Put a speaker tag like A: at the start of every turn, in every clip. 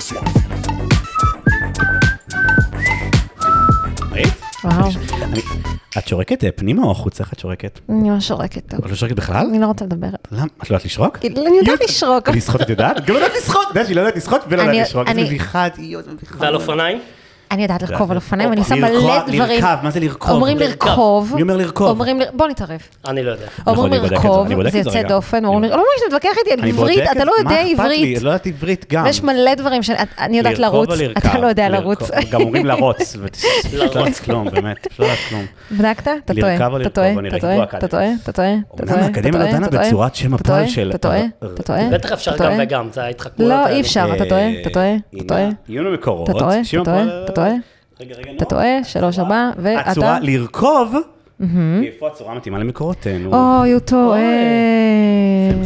A: this one.
B: ראית?
C: וואו,
B: אני- את שורקת אה, פנימה או החוצה? איך את שורקת?
C: אני ממש שורקת טוב.
B: את לא שורקת בכלל?
C: אני לא רוצה לדבר.
B: למה? את לא יודעת לשרוק?
C: אני יודעת לשרוק.
B: לשחות את יודעת? גם לא יודעת לשחות! את יודעת שהיא לא יודעת לשחות ולא
C: אני-
B: יודעת לשרוק. זה
C: אני-
B: מביכה, זה מביכה.
D: ועל אופניים?
C: אני יודעת לרכוב על אופניים, אני
B: לרכוב-
C: מלא דברים.
B: לרכב, מה זה לרכוב?
C: אומרים. לרכוב.
B: מי אומר לרכוב?
C: אומרים, בוא נתערב.
D: אני לא יודע.
C: אומרים לרכוב, זה יוצא. דופן, אומרים לא מאמין שאתה מתווכח איתי על עברית, אתה
B: את-
C: לא יודע
B: מה אכפת לי?
C: עברית.
B: לא יודעת עברית גם.
C: ויש מלא דברים שאני יודעת לרוץ? אתה לא יודע. לרוץ.
B: גם אומרים לרוץ. לא יודעת כלום, באמת. לא יודעת כלום.
C: בדקת? אתה טועה, אתה? טועה, אתה טועה, אתה. טועה, אתה טועה, אתה טועה, אתה
B: לא
C: טועה, אתה טועה, אתה טועה, אתה טועה,
B: אה,
C: אתה טועה.
D: בטח אפשר
C: אתה
D: גם
C: טועה.
D: וגם, זה ההתחכמויות
C: לא. אי אפשר, אתה טועה,
B: אה,
C: אתה טועה, אתה טועה,
B: עיון המקורות.
C: אתה טועה,
B: שם
C: אתה טועה,
B: הפעל-
C: אתה טועה,
B: רגע, רגע,
C: אתה
B: נו.
C: טועה, שלוש ארבע, ואתה...
B: הצורה לרכוב, איפה הצורה מתאימה למקורותינו?
C: אוי, הוא טועה.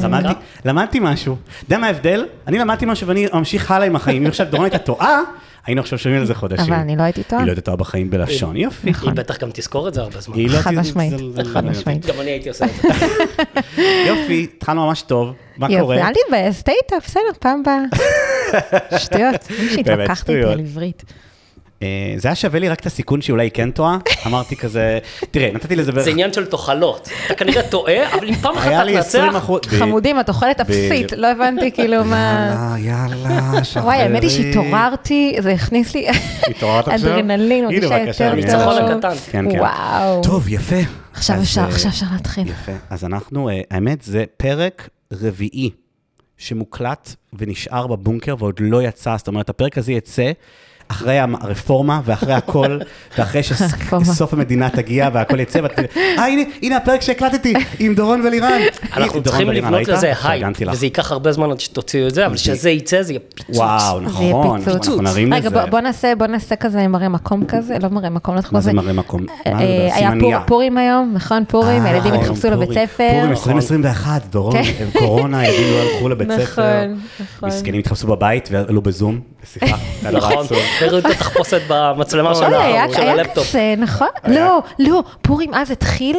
B: למדתי- למדתי משהו. אתה יודע מה ההבדל? אני למדתי משהו ואני ממשיך הלאה עם החיים. אם עכשיו דורון הייתה טועה, היינו עכשיו שומעים על זה חודשים.
C: אבל אני לא הייתי טועה.
B: היא לא הייתה טועה בחיים בלשון, יופי.
D: היא בטח גם תזכור את זה הרבה זמן.
B: לא
C: חד משמעית, חד משמעית.
D: גם אני הייתי עושה את זה.
B: יופי, התחלנו ממש טוב, מה
C: יופי,
B: קורה?
C: אל תתבאס, טעית, בסדר, פעם הבאה. שטויות, מי שהתווכחת איתי. על עברית.
B: אה, זה היה שווה לי רק את הסיכון שאולי היא כן טועה, אמרתי כזה, תראה, נתתי לזה בערך,
D: זה עניין של תוחלות. אתה כנראה טועה, אבל אם פעם אחת אתה
B: לי 20
D: תנצח,
B: אחוז,
C: חמודים, את אוכלת אפסית, לא הבנתי כאילו מה...
B: יאללה, יאללה, שחררי.
C: וואי, האמת היא שהתעוררתי, זה הכניס לי
B: התעוררת עכשיו?
C: אדרנלין,
B: הנה,
C: מרגישה
B: בבקשה,
C: יותר
B: אני-
C: טוב.
D: הניצחון הקטן.
B: כן, כן.
C: וואו.
B: טוב, יפה.
C: עכשיו אפשר,
B: אה,
C: עכשיו אפשר להתחיל.
B: יפה. אז אנחנו, אה, האמת, זה פרק רביעי שמוקלט ונשאר בבונקר ועוד לא יצא, זאת אומרת, הפרק הזה יצא אחרי הרפורמה ואחרי הכל, ואחרי. שסוף המדינה תגיע והכל יצא, ואת תגיד, אה, הנה, הנה הפרק שהקלטתי עם דורון ולירן.
D: אנחנו צריכים לבנות? לזה הייפ. וזה ייקח הרבה זמן עד שתוציאו את זה, אבל כשזה יצא זה יהיה פיצוץ.
B: וואו, נכון. אנחנו נרים
C: רגע,
B: לזה.
C: בוא- בוא נעשה, בוא נעשה כזה מראה מקום כזה, לא מראה מקום, לא
B: מה זה
C: זה.
B: מראה מקום?
C: אה,
B: מה,
C: היה. פורים היום, נכון? פורים,
B: אה,
C: הילדים
B: נכון,
C: התחפשו. לבית ספר.
B: פורים
D: נכון.
B: 2021, דורון,
C: כן.
B: קורונה, ילדים לא הלכו לבית ספר.
C: נכון, נכון.
B: מסכנים התחפשו בבית ועלו בזום, בשיחה,
D: נכון, תראו את התחפושת במצלמה של
C: אוי, היה
D: ה- של
C: היה
D: הלפטופ.
C: נכון? לא, לא, פורים אז התחיל,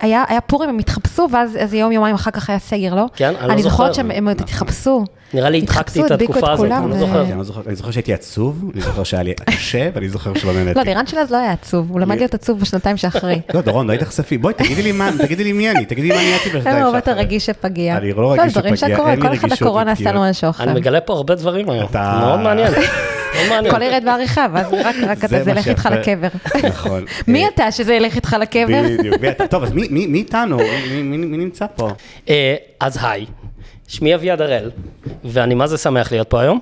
C: היה פורים, הם התחפשו, ואז יום, יומיים אחר כך היה סגר, לא?
D: כן, אני לא
C: אני זוכרת
D: זוכר.
C: שהם התחפשו.
D: נראה לי הדחקתי את התקופה הזאת, אני לא זוכר.
B: כן, אני לא זוכר- אני זוכר שהייתי עצוב, אני זוכר שהיה לי קשה, ואני זוכר שלא נהניתי.
C: לא, לירן של אז לא היה עצוב, הוא למד להיות עצוב בשנתיים שאחרי.
B: לא, דורון, לא היית חשפי. בואי, תגידי לי מה, תגידי לי מי אני, תגידי לי מה אני הייתי בשנתיים
C: למה הרבה יותר
B: שאחרי.
C: רגיש שפגיע?
B: אני לא רגיש שפגיע, אין לי
C: כל אחד
B: רגישות לפגיעה.
C: עשה לו משהו אחר.
D: אני מגלה פה הרבה דברים היום, מאוד מעניין.
C: הכל ירד בעריכה, ואז רק אתה, זה ילך איתך. לקבר.
B: נכון.
C: מי
B: אה,
C: אתה שזה ילך איתך לקבר?
B: בדיוק. מי אתה? טוב, אז מי- איתנו? מי נמצא פה?
D: אה, אז היי, שמי אביעד הראל, ואני מה זה שמח להיות פה היום.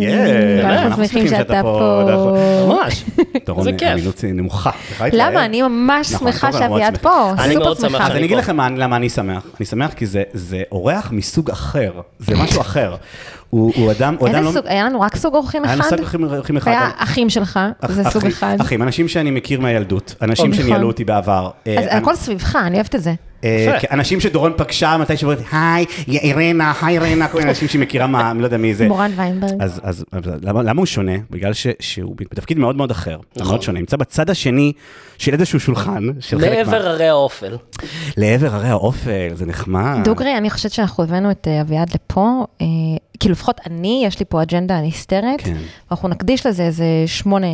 B: כן,
C: אנחנו שמחים
B: שמחים
C: שאתה
B: שאתה פה,
C: פה.
D: ממש,
B: דורון,
D: זה כיף.
B: אמינות נמוכה. את יכולה להתלהב?
C: למה? אני ממש שמחה
B: קודם כל, מאוד
C: שאביעד
B: שמחים.
C: פה,
D: אני
C: סופר
D: מאוד שמח
C: שמחה.
B: אז
D: שאני
B: אני אגיד
D: פה.
B: לכם מה- למה אני שמח. אני שמח כי זה- זה אורח מסוג אחר, זה משהו אחר. הוא הוא אדם, הוא אדם לא...
C: סוג, היה לנו רק סוג אורחים
B: היה לנו
C: אחד?
B: סוג אורחים- אחד.
C: היה אחים שלך, זה סוג
B: אחים-
C: אחד.
B: אחים, אנשים שאני מכיר מהילדות, אנשים
C: נכון.
B: שניהלו אותי בעבר.
C: אז
B: אה,
C: הכל סביבך, אני אוהבת את זה.
B: אה, אנשים שדורון פגשה מתי שאומרת, היי, יא אירנה, היי אירנה, כל מיני אנשים שהיא מכירה מה, אני לא יודע מי זה.
C: מורן ויינברג.
B: אז, למה, הוא שונה? בגלל ש, שהוא בתפקיד מאוד מאוד אחר,
D: נכון.
B: מאוד שונה, נמצא בצד השני של איזשהו שולחן, של חלק
D: מעבר הרי האופל.
B: לעבר הרי האופל, זה נחמד.
C: דוגרי, אני חושבת שאנחנו הבאנו את אה, אביעד לפה, כאילו לפחות אני, יש לי פה אג'נדה נסתרת,
B: כן.
C: ואנחנו נקדיש לזה איזה שמונה,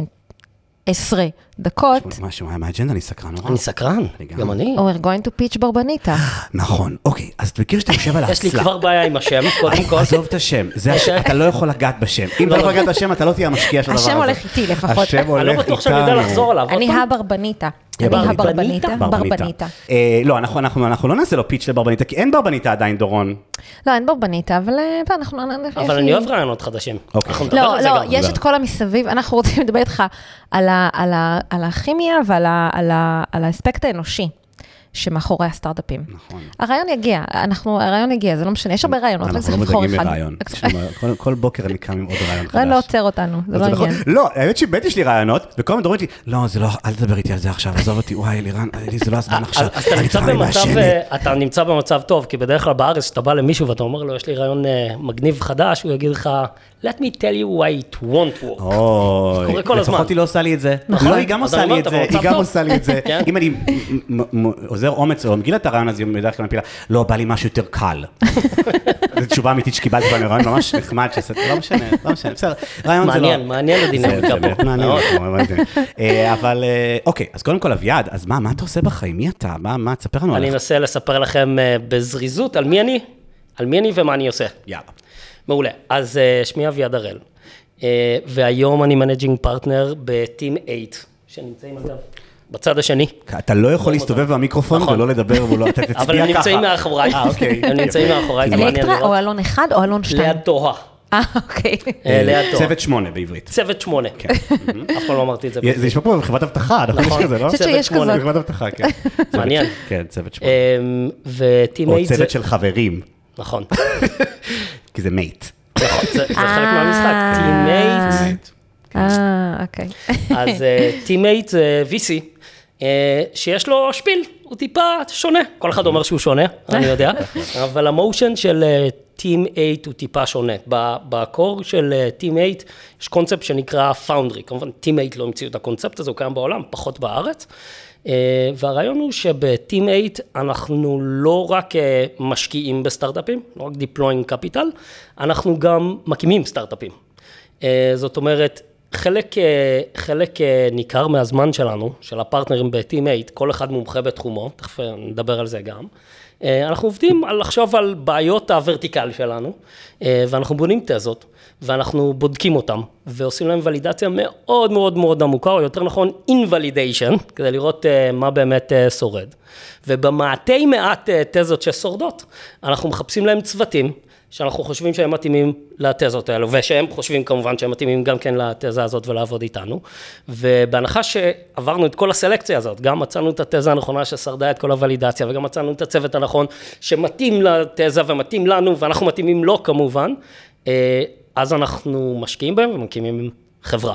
C: עשרה דקות,
B: משהו, מה האג'נדה? אני סקרן נורא.
D: אני סקרן,
B: אני גם.
D: אני.
C: or we're going to pitch ברבניתה.
B: נכון, אוקיי, אז אתה מכיר שאתה יושב על האסלה.
D: יש לי כבר בעיה עם השם, קודם כל.
B: עזוב את השם. אתה לא יכול לגעת בשם. אם אתה לא יכול לגעת בשם, אתה לא תהיה המשקיע של הדבר הזה.
C: השם הולך איתי לפחות.
B: השם הולך
D: אני
B: איתנו.
D: לא בטוח שאני יודע לחזור עליו.
C: אני אני? הברבניתה.
B: ברבניתה.
C: ברבניתה.
B: אה, לא, אנחנו- אנחנו אנחנו לא נעשה לו פיץ' לברבניתה, כי אין ברבניתה עדיין, דורון.
C: לא, אין ברבניתה, אבל אה, אנחנו...
D: אבל אני אוהב רעיונות חדשים.
B: אוקיי.
C: לא, לא. יש את כל המסביב, אנחנו רוצים לדבר איתך על ה- על הכימיה ועל האספקט האנושי. שמאחורי הסטארט-אפים.
B: נכון.
C: הרעיון יגיע, אנחנו, הרעיון יגיע, זה לא משנה, יש הרבה רעיונות, רק
B: אנחנו
C: צריך
B: לא
C: לבחור אחד.
B: מרעיון. תשמע, כל- כל בוקר אני קם עם עוד רעיון חדש.
C: רעיון לא עוצר אותנו, זה לא. עניין.
B: לא, האמת שבאמת יש לי רעיונות, וכל הזמן מדברים איתי, לא, זה לא, אל תדבר איתי על זה עכשיו, עזוב אותי, וואי, לירן, לי זה לא הזמן עכשיו.
D: אתה נמצא במצב,
B: מעשנת."
D: אה, אתה נמצא במצב טוב, כי בדרך כלל בארץ, כשאתה בא למישהו ואתה אומר לו, יש לי רעיון אה, מגניב חדש, הוא יגיד לך, let me tell you why it won't work.
B: אוי,
D: קורה כל הזמן.
B: לפחות היא לא עושה לי את זה.
D: נכון.
B: לא, היא גם עושה לי את זה, היא גם. עושה לי את זה. אם אני מ- אוזר אומץ, או מגלה את הרעיון הזה, היא בדרך כלל מפילה, לא, בא לי משהו יותר קל. זו תשובה אמיתית שקיבלתי פעם, רעיון ממש נחמד, שעשיתי, לא משנה, לא משנה, בסדר, רעיון זה לא...
D: מעניין, מעניין הדינמיקה פה.
B: מעניין. אה, אבל אה, אוקיי, אז קודם כל אביעד, אז מה, מה אתה עושה בחיים? מי אתה? מה, מה, תספר לנו
D: אני
B: עליך.
D: אנסה לספר לכם אה, בזריזות על מי אני, על מי אני ומה אני עושה.
B: יאללה.
D: מעולה. אז שמי אביעד הראל, והיום אני managing partner ב Team8, שנמצאים אגב בצד השני.
B: אתה לא יכול להסתובב במיקרופון
D: נכון.
B: ולא לדבר ולא, אתה תצביע ככה.
D: אבל הם נמצאים מאחוריי.
B: אה, אוקיי.
D: הם נמצאים מאחוריי,
C: אלקטרה או. אלון אחד או אלון שתיים?
D: ליד ToHa.
C: אה, אוקיי.
D: אה, ליד ToHa.
B: צוות שמונה בעברית.
D: צוות שמונה.
B: כן.
D: אף פעם לא אמרתי את זה.
B: זה נשמע כמו חברת אבטחה, נכון? יש
D: נכון.
B: כזה, לא?
C: אני חושבת
D: צוות
C: שיש
D: שמונה.
C: כזאת.
B: חברת אבטחה, כן.
D: מעניין.
B: כן, צוות שמונה.
D: אמ,
B: או
D: 8 זה...
B: צוות של חברים,
D: נכון.
B: כי זה mate.
D: נכון, זה חלק מהמשחק.
C: אה.
D: Team8
C: אה, אוקיי.
D: אז Team8 זה VC, אה, שיש לו שפיל, הוא טיפה שונה. כל אחד אומר שהוא שונה, אני יודע, אבל ה motion של Team8 הוא טיפה שונה. ב core של Team8 יש קונספט שנקרא foundry, כמובן Team8 לא המציאו את הקונספט הזה, הוא קיים בעולם, פחות בארץ. אה, והרעיון הוא שב Team8 אנחנו לא רק אה, משקיעים בסטארט-אפים, לא רק deploying capital, אנחנו גם מקימים סטארט-אפים. אה, זאת אומרת, חלק, אה, חלק אה, ניכר מהזמן שלנו, של הפרטנרים ב-Team8, כל אחד מומחה בתחומו, תכף אה, נדבר על זה גם. אנחנו עובדים על לחשוב על בעיות הוורטיקל שלנו, ואנחנו בונים תזות, ואנחנו בודקים אותם, ועושים להם ולידציה מאוד מאוד מאוד עמוקה, או יותר נכון, invalidation, כדי לראות מה באמת שורד. ובמעטי מעט תזות ששורדות, אנחנו מחפשים להם צוותים, שאנחנו חושבים שהם מתאימים לתזות האלו, ושהם חושבים כמובן שהם מתאימים גם כן לתזה הזאת ולעבוד איתנו. ובהנחה שעברנו את כל הסלקציה הזאת, גם מצאנו את התזה הנכונה ששרדה את כל הוולידציה, וגם מצאנו את הצוות הנכון שמתאים לתזה ומתאים לנו, ואנחנו מתאימים לו כמובן, אה, אז אנחנו משקיעים בהם ומקימים חברה.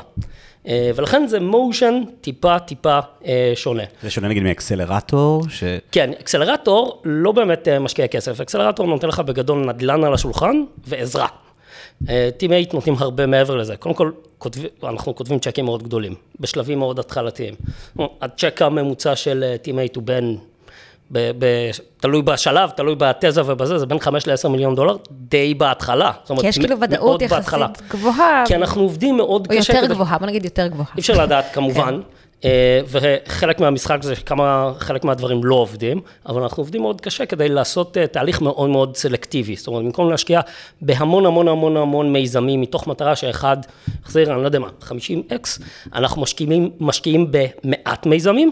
D: אה, ולכן זה מושן טיפה טיפה אה, שונה.
B: זה שונה נגיד מאקסלרטור, ש...
D: כן, אקסלרטור לא באמת אה, משקיע כסף, אקסלרטור נותן לך בגדול נדל"ן על השולחן ועזרה. Team8 נותנים הרבה מעבר לזה. קודם כל, כותב, אנחנו כותבים צ'קים מאוד גדולים, בשלבים מאוד התחלתיים. הצ'ק הממוצע של Team8 הוא בין, ב, ב, תלוי בשלב, תלוי בתזה ובזה, זה בין 5 ל-10 מיליון דולר, די בהתחלה. זאת אומרת,
C: כי יש כאילו ודאות
D: בהתחלה.
C: יחסית גבוהה,
D: כי אנחנו עובדים מאוד
C: או
D: קשה.
C: יותר
D: כדי-
C: גבוהה, בוא נגיד יותר גבוהה.
D: אי אפשר לדעת כמובן, אה, וחלק מהמשחק זה כמה, חלק מהדברים לא עובדים, אבל אנחנו עובדים מאוד קשה כדי לעשות אה, תהליך מאוד מאוד סלקטיבי. זאת אומרת, במקום להשקיע בהמון המון המון המון מיזמים, מתוך מטרה שאחד יחזיר, אני לא יודע מה, 50x, אנחנו משקיעים, משקיעים במעט מיזמים,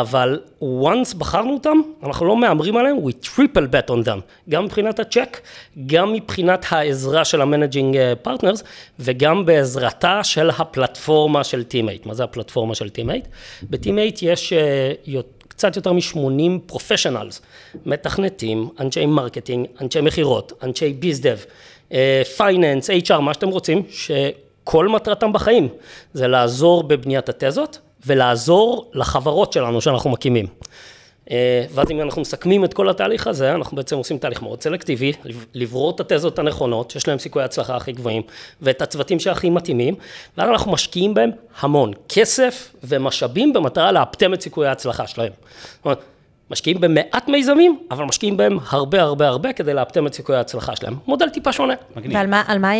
D: אבל once בחרנו אותם, אנחנו לא מהמרים עליהם, we triple bet on them, גם מבחינת הצ'ק, גם מבחינת העזרה של ה managing partners, וגם בעזרתה של הפלטפורמה של Team8. מה זה הפלטפורמה של Team8? ב Team8 יש אה, יות- קצת יותר מ-80 professionals, מתכנתים, אנשי marketing, אנשי מכירות, אנשי bizdev, finance, HR, מה שאתם רוצים, שכל מטרתם בחיים זה לעזור בבניית התזות ולעזור לחברות שלנו שאנחנו מקימים. אה, ואז אם אנחנו מסכמים את כל התהליך הזה, אנחנו בעצם עושים תהליך מאוד סלקטיבי, לב- לברור את התזות הנכונות, שיש להם סיכויי הצלחה הכי גבוהים, ואת הצוותים שהכי מתאימים, ואז אנחנו משקיעים בהם המון כסף ומשאבים במטרה לאפטם את סיכויי ההצלחה שלהם. זאת אומרת, משקיעים במעט מיזמים, אבל משקיעים בהם הרבה הרבה הרבה כדי לאפטם את סיכויי ההצלחה שלהם. מודל טיפה שונה.
B: מגניב.
C: ועל מה, על מה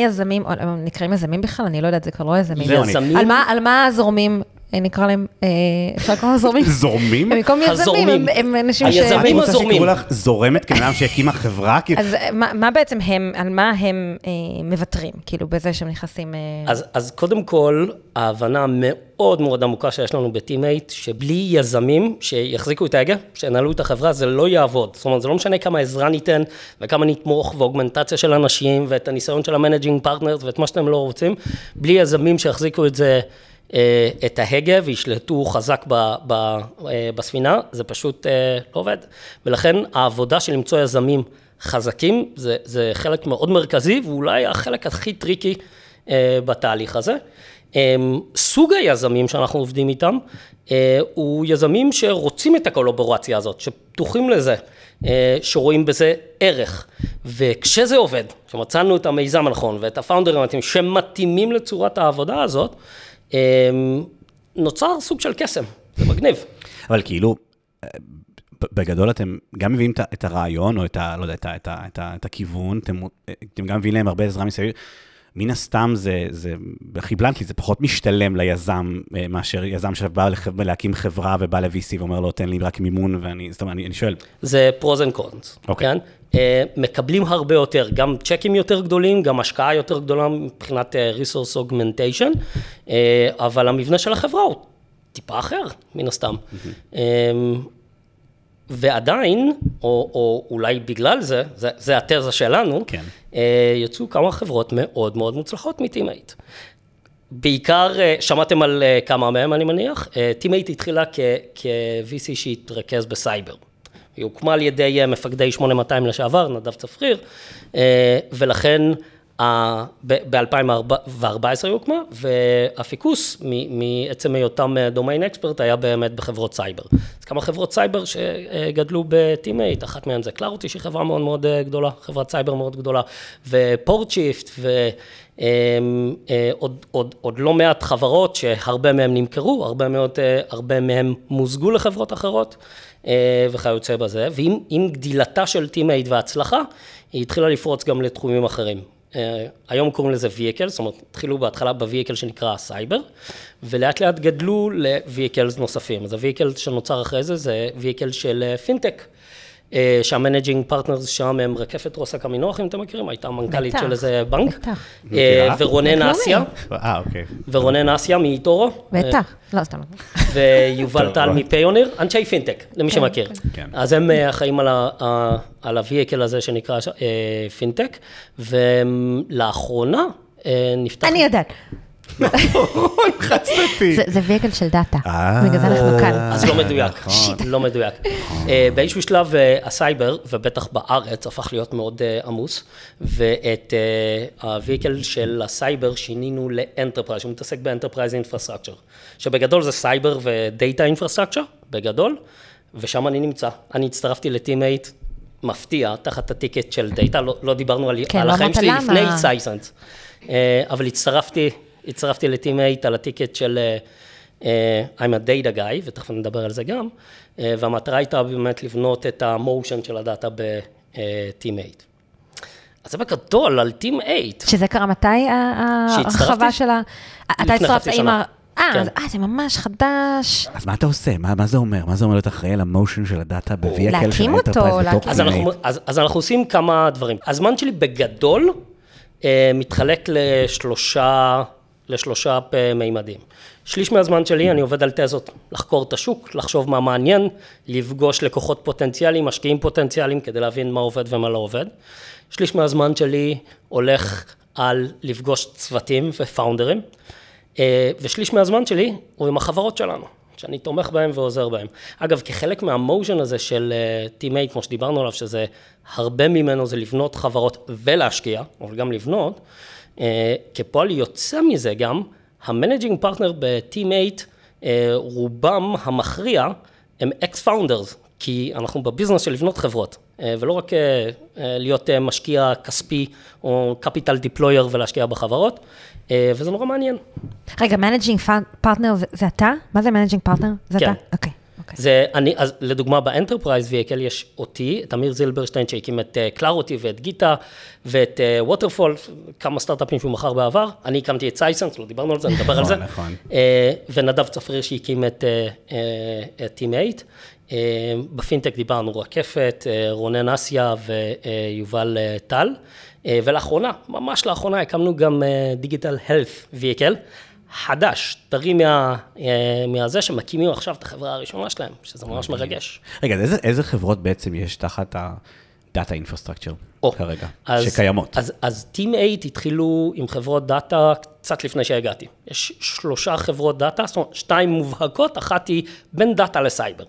C: הם נקראים יזמים בכלל? אני לא יודעת, זה כבר לא יזמים.
B: זהו, אני-
D: יזמים,
C: על מה, על מה הזורמים, אה, נקרא להם, אה, אפשר לקרוא להם זורמים?
B: זורמים?
C: הם במקום יזמים,
D: הזורמים.
C: הם, אנשים ש...
D: היזמים
B: את רוצה
D: הזורמים.
B: שיקראו לך זורמת כבן אדם שהקימה חברה?
C: אז אה, מה, מה בעצם הם, על מה הם אה, מוותרים, כאילו, בזה שהם נכנסים... אה,
D: אז, אז קודם כל, ההבנה המאוד מאוד עמוקה שיש לנו ב Team8, שבלי יזמים שיחזיקו את ההגה, שינהלו את החברה, זה לא יעבוד. זאת אומרת, זה לא משנה כמה עזרה ניתן, וכמה נתמוך, ואוגמנטציה של אנשים, ואת הניסיון של ה managing partners, ואת מה שאתם לא רוצים, בלי יזמים שיחזיקו את זה, אה, את ההגה, וישלטו חזק ב, ב, אה, בספינה, זה פשוט אה, לא עובד. ולכן, העבודה של למצוא יזמים חזקים, זה, זה חלק מאוד מרכזי, ואולי החלק הכי טריקי אה, בתהליך הזה. אה, סוג היזמים שאנחנו עובדים איתם, אה, הוא יזמים שרוצים את הקולבורציה הזאת, שפתוחים לזה, אה, שרואים בזה ערך. וכשזה עובד, שמצאנו את המיזם הנכון ואת הפאונדרים המתאימים, שמתאימים לצורת העבודה הזאת, אה, נוצר סוג של קסם, זה מגניב.
B: אבל כאילו, בגדול אתם גם מביאים את הרעיון, או את ה... לא יודע, את הכיוון, אתם גם מביאים להם הרבה עזרה מסביב. מן הסתם זה, זה, הכי bluntly, זה פחות משתלם ליזם אה, מאשר יזם שבא לח- להקים חברה ובא ל-VC ואומר לו, תן לי רק מימון, ואני, זאת אומרת, אני, אני שואל,
D: זה pros and
B: cons.
D: כן? אה, מקבלים הרבה יותר, גם צ'קים יותר גדולים, גם השקעה יותר גדולה מבחינת אה, resource augmentation, אה, אבל המבנה של החברה הוא טיפה אחר, מן הסתם. אה, ועדיין, או, או אולי בגלל זה, זה, זה התזה שלנו,
B: כן.
D: אה, יצאו כמה חברות מאוד מאוד מוצלחות מטימייט. בעיקר, אה, שמעתם על אה, כמה מהם, אני מניח. טימייט התחילה כ-VC שהתרכז בסייבר. היא הוקמה על ידי אה, מפקדי 8200 לשעבר, נדב צפריר, אה, ולכן ב-2014 היא הוקמה, והפוקוס מעצם היותם domain expert היה באמת בחברות סייבר. אז כמה חברות סייבר שגדלו בטימייט, אחת מהן זה קלארוטי, שהיא חברה מאוד מאוד אה, גדולה, חברת סייבר מאוד גדולה, ופורטשיפט, ועוד עוד, עוד לא מעט חברות שהרבה מהן נמכרו, הרבה, מאוד, אה, הרבה מהן מוזגו לחברות אחרות. אה, וכיוצא בזה, ועם עם גדילתה של טימייט וההצלחה, היא התחילה לפרוץ גם לתחומים אחרים. אה, היום קוראים לזה vehicle, זאת אומרת, התחילו בהתחלה ב-vehicle שנקרא סייבר, ולאט לאט גדלו ל-vehicles נוספים. אז ה-vehicle שנוצר אחרי זה, זה vehicle של פינטק. שה managing partners שם הם רקפת רוסק עמינח, אם אתם מכירים, הייתה מנכ"לית של איזה בנק.
C: בטח.
D: אה? ורונן. אסיה,
B: אה, אוקיי.
D: ורונן אסיה מאיטורו.
C: בטח, לא, סתם.
D: ויובל טל. מפיוניר, אנשי פינטק, למי שמכיר.
B: כן.
D: אז הם אה, אחראים על ה-vehicle הזה שנקרא אה, פינטק, ולאחרונה אה, נפתח...
C: אני יודעת,
B: חד צדדי.
C: זה- vehicle של דאטה,
B: אה.
C: בגלל זה אנחנו כאן.
D: אז לא מדויק,
B: נכון.
D: לא מדויק. אה, באיזשהו שלב אה, הסייבר, ובטח בארץ, הפך להיות מאוד עמוס, ואת ה-vehicle של הסייבר שינינו ל enterprise, שהוא מתעסק ב enterprise infrastructure, שבגדול זה סייבר ו data infrastructure, בגדול, ושם אני נמצא. אני הצטרפתי לטימייט. מפתיע, תחת ה ticket של דאטה, לא, לא דיברנו על,
C: כן,
D: על
C: לא
D: החיים שלי
C: למה.
D: לפני סייסנס. אה, אבל הצטרפתי, הצטרפתי לטימייט על ה ticket של אה, I'm a data guy, ותכף נדבר על זה גם, אה, והמטרה הייתה באמת לבנות את ה motion של הדאטה בטימייט. אז זה בגדול על Team8.
C: שזה קרה מתי, ה- ה-
D: שהצטרפתי?
C: הרחבה של ה... אתה
D: לפני
C: הצטרפת
D: חצי
C: עם
D: שנה.
C: ה... אה,
D: כן.
C: אז- אה, זה ממש חדש.
B: אז מה אתה עושה? מה, מה זה אומר? מה זה אומר להיות אחראי על ה motion של הדאטה ב-vehicle של
C: להקים אותו,
B: ה enterprise בתור
C: להקים-
D: אז אנחנו,
B: טימייט?
D: אז, אז אנחנו עושים כמה דברים. הזמן שלי בגדול אה, מתחלק לשלושה, לשלושה מימדים. שליש מהזמן שלי אני עובד על תזות, לחקור את השוק, לחשוב מה מעניין, לפגוש לקוחות פוטנציאליים, משקיעים פוטנציאליים, כדי להבין מה עובד ומה לא עובד. שליש מהזמן שלי הולך על לפגוש צוותים ופאונדרים, אה, ושליש מהזמן שלי הוא עם החברות שלנו. שאני תומך בהם ועוזר בהם. אגב, כחלק מה motion הזה של טימייט, כמו שדיברנו עליו, שזה הרבה ממנו זה לבנות חברות ולהשקיע, אבל גם לבנות, אה, כפועל יוצא מזה גם, ה managing partner בטימייט, רובם המכריע הם ex founders, כי אנחנו בביזנס של לבנות חברות, אה, ולא רק אה, אה, להיות אה, משקיע כספי או capital deployer ולהשקיע בחברות, אה, וזה נורא מעניין.
C: רגע, managing partner זה אתה? מה זה managing partner? זה
D: כן.
C: אתה? אוקיי. אוקיי.
D: זה, אני, אז לדוגמה ב enterprise vehicle יש אותי, את אמיר זילברשטיין שהקים את קלארוטי ואת גיטה ואת ווטרפול, כמה סטארט-אפים שהוא מכר בעבר. אני הקמתי את סייסנס, לא דיברנו על זה, נדבר על זה.
B: נכון, נכון.
D: אה, ונדב צפריר שהקים את 8. בפינטק דיברנו רקפת, אה, רונן אסיה ויובל אה, טל. אה, ולאחרונה, ממש לאחרונה, הקמנו גם digital health vehicle. חדש, טרי מה, אה, מהזה שמקימים עכשיו את החברה הראשונה שלהם, שזה ממש מרגש.
B: רגע, איזה, איזה חברות בעצם יש תחת ה-Data Infrastructure
D: או,
B: כרגע,
D: אז-
B: שקיימות?
D: אז, אז Team 8 התחילו עם חברות דאטה קצת לפני שהגעתי. יש שלושה חברות דאטה, זאת אומרת, שתיים מובהקות, אחת היא בין דאטה לסייבר.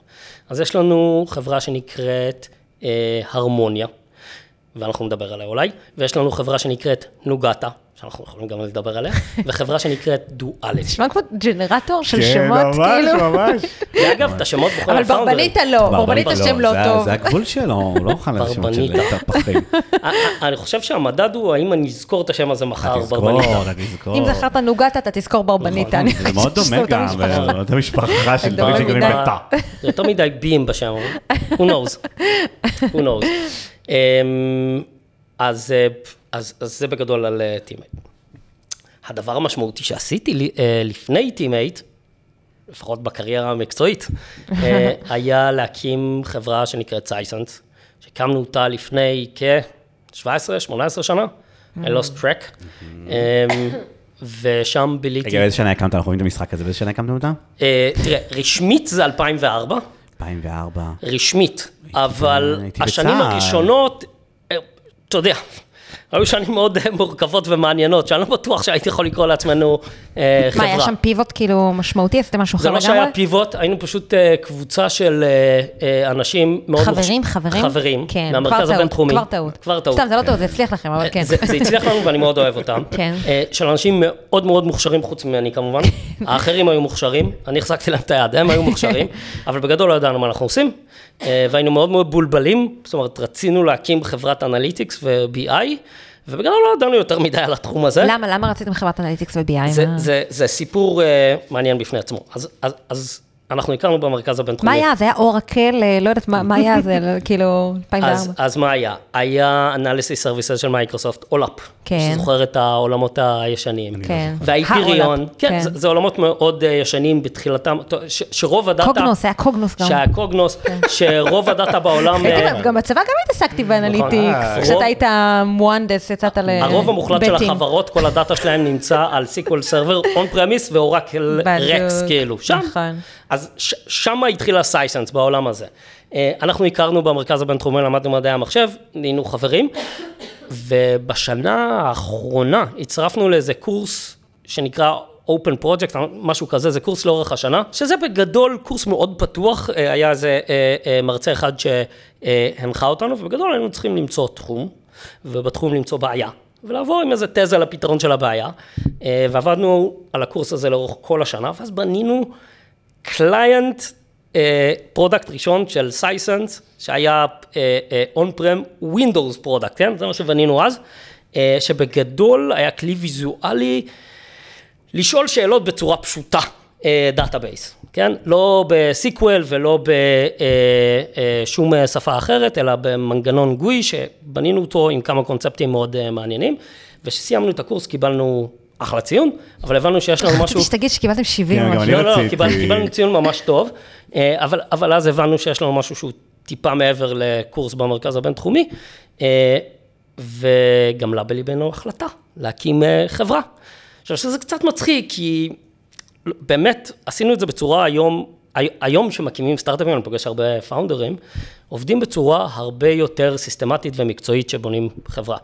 D: אז יש לנו חברה שנקראת אה, הרמוניה, ואנחנו נדבר עליה אולי, ויש לנו חברה שנקראת נוגטה, שאנחנו יכולים גם לדבר עליה, וחברה שנקראת דואלג'.
C: נשמע כמו ג'נרטור של
B: כן,
C: שמות, כאילו.
B: ממש.
D: ואגב, את השמות בוחרים
C: אבל ברבניתה לא, ברבניתה שם לא
B: זה-
C: טוב.
B: זה הגבול שלו, הוא לא אוכל לשמות של
D: ברבניתה.
B: טפחים.
D: אה, אני חושב שהמדד הוא האם אני אזכור את השם הזה מחר,
B: תזכור,
D: ברבניתה.
B: תזכור.
C: אם זכרת נוגת, אתה תזכור ברבניתה. אני
B: זה מאוד דומה גם,
C: המשפחה.
B: זאת המשפחה של דברים שקוראים
C: מדי.
B: בתא.
D: זה יותר מדי בים בשם, who knows, who knows. אמ, אז, אה, אז, אז זה בגדול על טימייט. הדבר המשמעותי שעשיתי אה, לפני טימייט, לפחות בקריירה המקצועית, אה, היה להקים חברה שנקראת סייסנס, שהקמנו אותה לפני כ-17-18 שנה, I lost track, אמ, ושם ביליתי,
B: רגע, באיזה שנה הקמת? אנחנו רואים את המשחק הזה, באיזה שנה הקמתם אותה?
D: אה, תראה, רשמית זה 2004,
B: 2004.
D: רשמית, אבל השנים
B: בצה"ל.
D: הראשונות, אה, אתה יודע, היו שנים מאוד אה, מורכבות ומעניינות, שאני לא בטוח שהייתי יכול לקרוא לעצמנו אה, חברה.
C: מה, היה שם פיבוט כאילו משמעותי? עשיתם משהו אחר
D: זה לא
C: לגמרי?
D: שהיה פיבוט, היינו פשוט אה, קבוצה של אה, אנשים מאוד...
C: חברים,
D: מוכש-
C: חברים?
D: חברים,
C: כן,
D: מהמרכז הבינתחומי.
C: כבר טעות.
D: כבר טעות.
C: סתם, זה לא טעות, זה הצליח לכם, אבל כן.
D: זה, זה הצליח לנו ואני מאוד אוהב אותם.
C: כן.
D: אה, של אנשים מאוד מאוד מוכשרים חוץ ממני כמובן. האחרים היו מוכשרים, אני החזקתי להם את היד, הם היו מוכשרים, אבל בגדול לא ידענו מה אנחנו עושים. והיינו מאוד מאוד מבולבלים, זאת אומרת, רצינו להקים חברת analytics ו-BI, ובגדול לא ידענו יותר מדי על התחום הזה.
C: למה, למה רציתם חברת analytics ו-BI?
D: זה, זה, זה סיפור אה, מעניין בפני עצמו. אז, אז, אז אנחנו הכרנו במרכז הבינתחומי.
C: מה היה? זה היה אורקל, אה, לא יודעת מה מה היה זה, לא, כאילו, 2004.
D: אז, אז מה היה? היה Analysis Services של מייקרוסופט, OLAP.
C: כן.
D: שזוכר את העולמות הישנים.
C: כן. ה-OLAP,
D: כן,
C: כן.
D: זה, זה עולמות מאוד אה, ישנים בתחילתם, ש, שרוב הדאטה...
C: קוגנוס, היה קוגנוס גם.
D: שהיה קוגנוס, שרוב הדאטה בעולם... אה,
C: גם- בצבא גם התעסקתי
D: ב-analytics.
C: כשאתה
D: רוב-
C: היית מואנדס, יצאת ל...
D: הרוב המוחלט של. החברות, כל הדאטה שלהם נמצא על SQL Server, on-premise ואורקל RACs, כאילו, שם.
C: נכון.
D: אז ש- שמה התחילה סייסנס בעולם הזה. אה, אנחנו הכרנו במרכז הבינתחומי, למדנו מדעי המחשב, נהיינו חברים, ובשנה האחרונה הצטרפנו לאיזה קורס שנקרא Open Project, משהו כזה, זה קורס לאורך השנה, שזה בגדול קורס מאוד פתוח, אה, היה איזה אה, מרצה אחד שהנחה אותנו, ובגדול היינו צריכים למצוא תחום, ובתחום למצוא בעיה. ולעבור עם איזה תזה לפתרון של הבעיה, ועבדנו על הקורס הזה לאורך כל השנה, ואז בנינו client product ראשון של סייסנס, שהיה on-prem Windows product, כן? זה מה שבנינו אז, אה, שבגדול היה כלי ויזואלי לשאול שאלות בצורה פשוטה, database, כן? לא ב-SQL ולא בשום שפה אחרת, אלא במנגנון GUI שבנינו אותו עם כמה קונספטים מאוד אה, מעניינים, וכשסיימנו את הקורס קיבלנו אחלה ציון, אבל הבנו שיש לנו משהו...
C: חשבתי שתגיד שקיבלתם 70
B: כן,
C: או
B: גם
C: משהו.
D: לא, לא. קיבל, קיבלנו ציון ממש טוב, אה, אבל, אבל אז הבנו שיש לנו משהו שהוא טיפה מעבר לקורס במרכז הבינתחומי, אה, וגם לה בליבנו החלטה להקים אה, חברה. עכשיו, שזה קצת מצחיק, כי באמת עשינו את זה בצורה היום, הי- היום שמקימים סטארט-אפים, אני פוגש הרבה פאונדרים, עובדים בצורה הרבה יותר סיסטמטית ומקצועית שבונים חברה.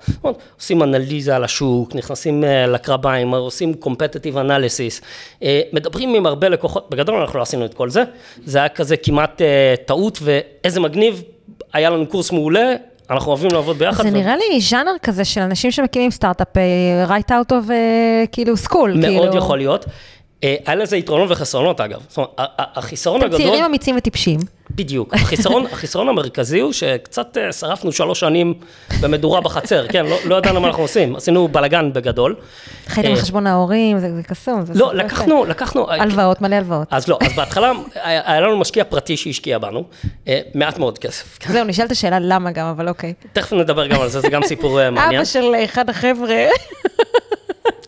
D: עושים אנליזה על השוק, נכנסים אה, לקרביים, עושים competitive analysis, אה, מדברים עם הרבה לקוחות, בגדול אנחנו לא עשינו את כל זה, זה היה כזה כמעט אה, טעות ואיזה מגניב, היה לנו קורס מעולה, אנחנו אוהבים לעבוד ביחד.
C: זה
D: ו-
C: נראה לי ז'אנר כזה של אנשים שמקימים סטארט-אפ, right out of כאילו סקול.
D: מאוד יכול להיות. אה, היה לזה יתרונות וחסרונות אגב. זאת אומרת, החיסרון
C: אתם
D: הגדול...
C: צעירים אמיצים וטיפשים.
D: בדיוק. החיסרון, החיסרון המרכזי הוא שקצת אה, שרפנו שלוש שנים במדורה בחצר, כן, לא, לא ידענו מה אנחנו עושים, עשינו בלאגן בגדול.
C: חייתם על
D: אה,
C: חשבון ההורים, זה זה קסום. זה
D: לא, לקחנו, לקחנו...
C: יפה. הלוואות, מלא הלוואות.
D: אז לא, אז בהתחלה היה לנו משקיע פרטי שהשקיע בנו, מעט מאוד כסף. כן.
C: זהו, נשאלת השאלה למה גם, אבל אוקיי.
D: תכף נדבר גם על זה, זה גם סיפור מעניין.
C: אבא של אחד החבר'ה,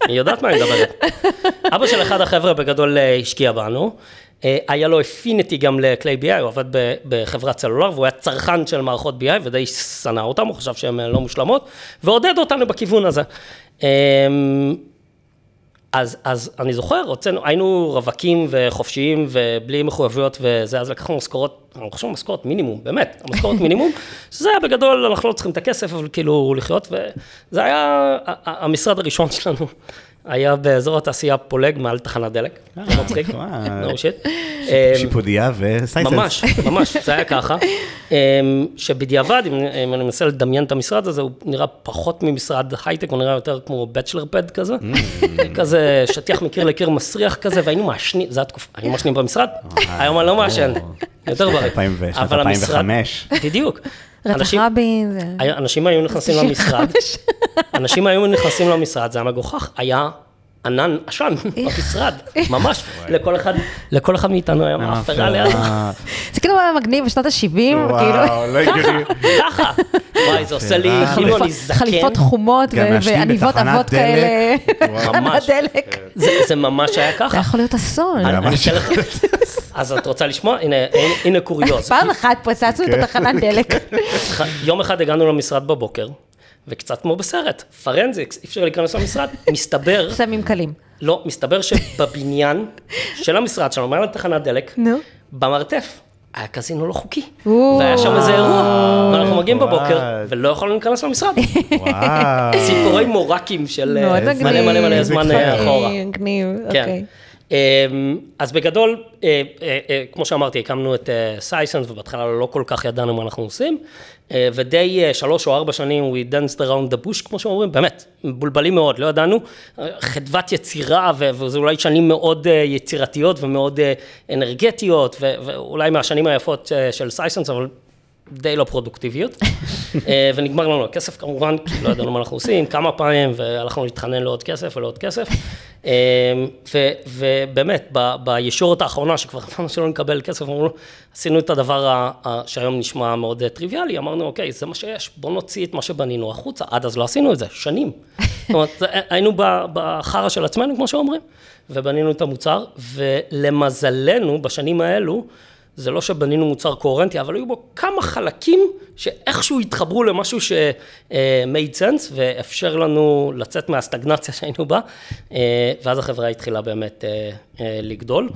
D: היא יודעת מה אני מדברת. אבא של אחד החבר'ה בגדול אה, השקיע בנו. אה, היה לו אפיניטי גם לכלי BI, הוא עבד בחברת סלולר, והוא היה צרכן של מערכות BI ודי שנא אותם, הוא חשב שהן אה, לא מושלמות, ועודד אותנו בכיוון הזה. אז, אז אני זוכר, הוצאנו, היינו רווקים וחופשיים ובלי מחויבויות וזה, אז לקחנו משכורות, אני חושב משכורת מינימום, באמת, משכורת מינימום, שזה היה בגדול, אנחנו לא צריכים את הכסף, אבל כאילו לחיות, וזה היה המשרד הראשון שלנו היה באזור התעשייה פולג מעל תחנת דלק. זה מצחיק,
B: וואו.
D: no shit.
B: שיפודיה וסייסנס.
D: ממש, ממש, זה היה ככה. אמ, שבדיעבד, אם אני מנסה לדמיין את המשרד הזה, הוא נראה פחות ממשרד הייטק, הוא נראה יותר כמו בצ'לר פד כזה. כזה שטיח מקיר לקיר מסריח כזה, והיינו מעשנים, זו התקופה, היינו מעשנים במשרד, היום אני לא מעשן, יותר בריא.
B: 2000 ושנת
D: אבל המשרד-
B: 2005.
D: בדיוק.
C: רצח רבין, זה...
D: אנשים היו נכנסים למשרד, אנשים היו נכנסים למשרד, זה היה מגוחך, היה ענן עשן במשרד, ממש, לכל אחד, לכל אחד מאיתנו היה מאפרה ליד,
C: זה כאילו היה מגניב בשנות ה-70, כאילו,
B: וואו, לא הגיוני.
D: ככה, וואי, זה עושה לי. כאילו אני זקן,
C: חליפות חומות
B: מעשנים
C: ועניבות אבות כאלה.
D: ממש.
C: הדלק.
D: זה זה ממש היה
C: זה
D: ככה.
C: יכול להיות אסון.
D: אז את רוצה לשמוע? הנה, קוריוז.
C: פעם אחת פוצצנו
B: כן.
C: את התחנת דלק.
D: יום אחד הגענו למשרד בבוקר, וקצת כמו בסרט, forensics, אי אפשר להיכנס למשרד, מסתבר,
C: סמים קלים.
D: לא, מסתבר שבבניין של המשרד שלנו, מעל לתחנת דלק. במרתף, היה קזינו לא חוקי. והיה שם איזה אירוע, ואנחנו מגיעים בבוקר. ולא יכולנו להיכנס למשרד. סיפורי מורקים של אה, מלא. מלא מלא זמן. אה, אחורה.
C: מגניב,
D: כן.
C: אוקיי.
D: אמ, אז בגדול, אה, כמו שאמרתי, הקמנו את סייסנס, ובהתחלה לא כל כך ידענו מה אנחנו עושים, ודי אה, שלוש או ארבע שנים, we danced around the bush, כמו שאומרים, באמת, מבולבלים מאוד, לא ידענו, אה, חדוות יצירה, וזה אולי שנים מאוד אה, יצירתיות ומאוד אה, אנרגטיות, ואולי מהשנים היפות אה, של סייסנס, אבל די לא פרודוקטיביות. אה, ונגמר לנו הכסף כמובן, כי לא ידענו מה אנחנו עושים, כמה פעמים, והלכנו להתחנן לעוד כסף ולעוד כסף. אה, ו- ובאמת, ב- בישורת האחרונה, שכבר אמרנו שלא נקבל כסף, אמרנו, עשינו את הדבר ה- ה- שהיום נשמע מאוד אה, טריוויאלי, אמרנו, אוקיי, זה מה שיש, בואו נוציא את מה שבנינו החוצה. עד אז לא עשינו את זה, שנים. זאת אומרת, היינו בחרא של עצמנו, כמו שאומרים, ובנינו את המוצר, ולמזלנו, בשנים האלו, זה לא שבנינו מוצר קוהרנטי, אבל היו בו כמה חלקים שאיכשהו התחברו למשהו ש-made sense ואפשר לנו לצאת מהסטגנציה שהיינו בה, אה, ואז החברה התחילה באמת אה, אה, לגדול.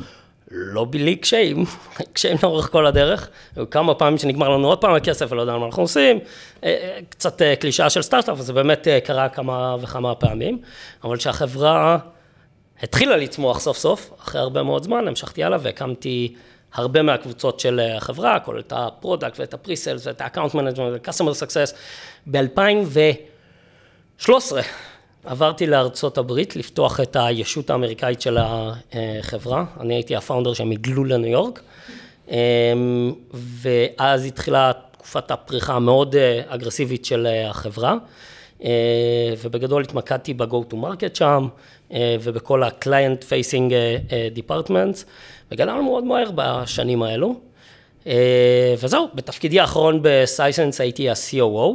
D: לא בלי קשיים, קשיים לאורך כל הדרך. היו כמה פעמים שנגמר לנו עוד פעם הכסף ולא ידענו מה אנחנו עושים. אה, אה, קצת אה, קלישאה של סטארט-אפ, וזה באמת אה, קרה כמה וכמה פעמים. אבל כשהחברה התחילה לצמוח סוף סוף, אחרי הרבה מאוד זמן, המשכתי הלאה והקמתי הרבה מהקבוצות של אה, החברה, כולל את ה-product ואת ה-presales ואת ה-account management ואת customer success. ב-2013 עברתי לארצות הברית לפתוח את הישות האמריקאית של החברה. אני הייתי הפאונדר שהם הגלו לניו יורק, אמ, ואז התחילה תקופת הפריחה המאוד אה, אגרסיבית של אה, החברה. אה, ובגדול התמקדתי ב-go to market שם, אה, ובכל ה-client facing אה, departments, וגדלנו מאוד מהר בשנים האלו. וזהו, בתפקידי האחרון בסייסנס הייתי ה-COO,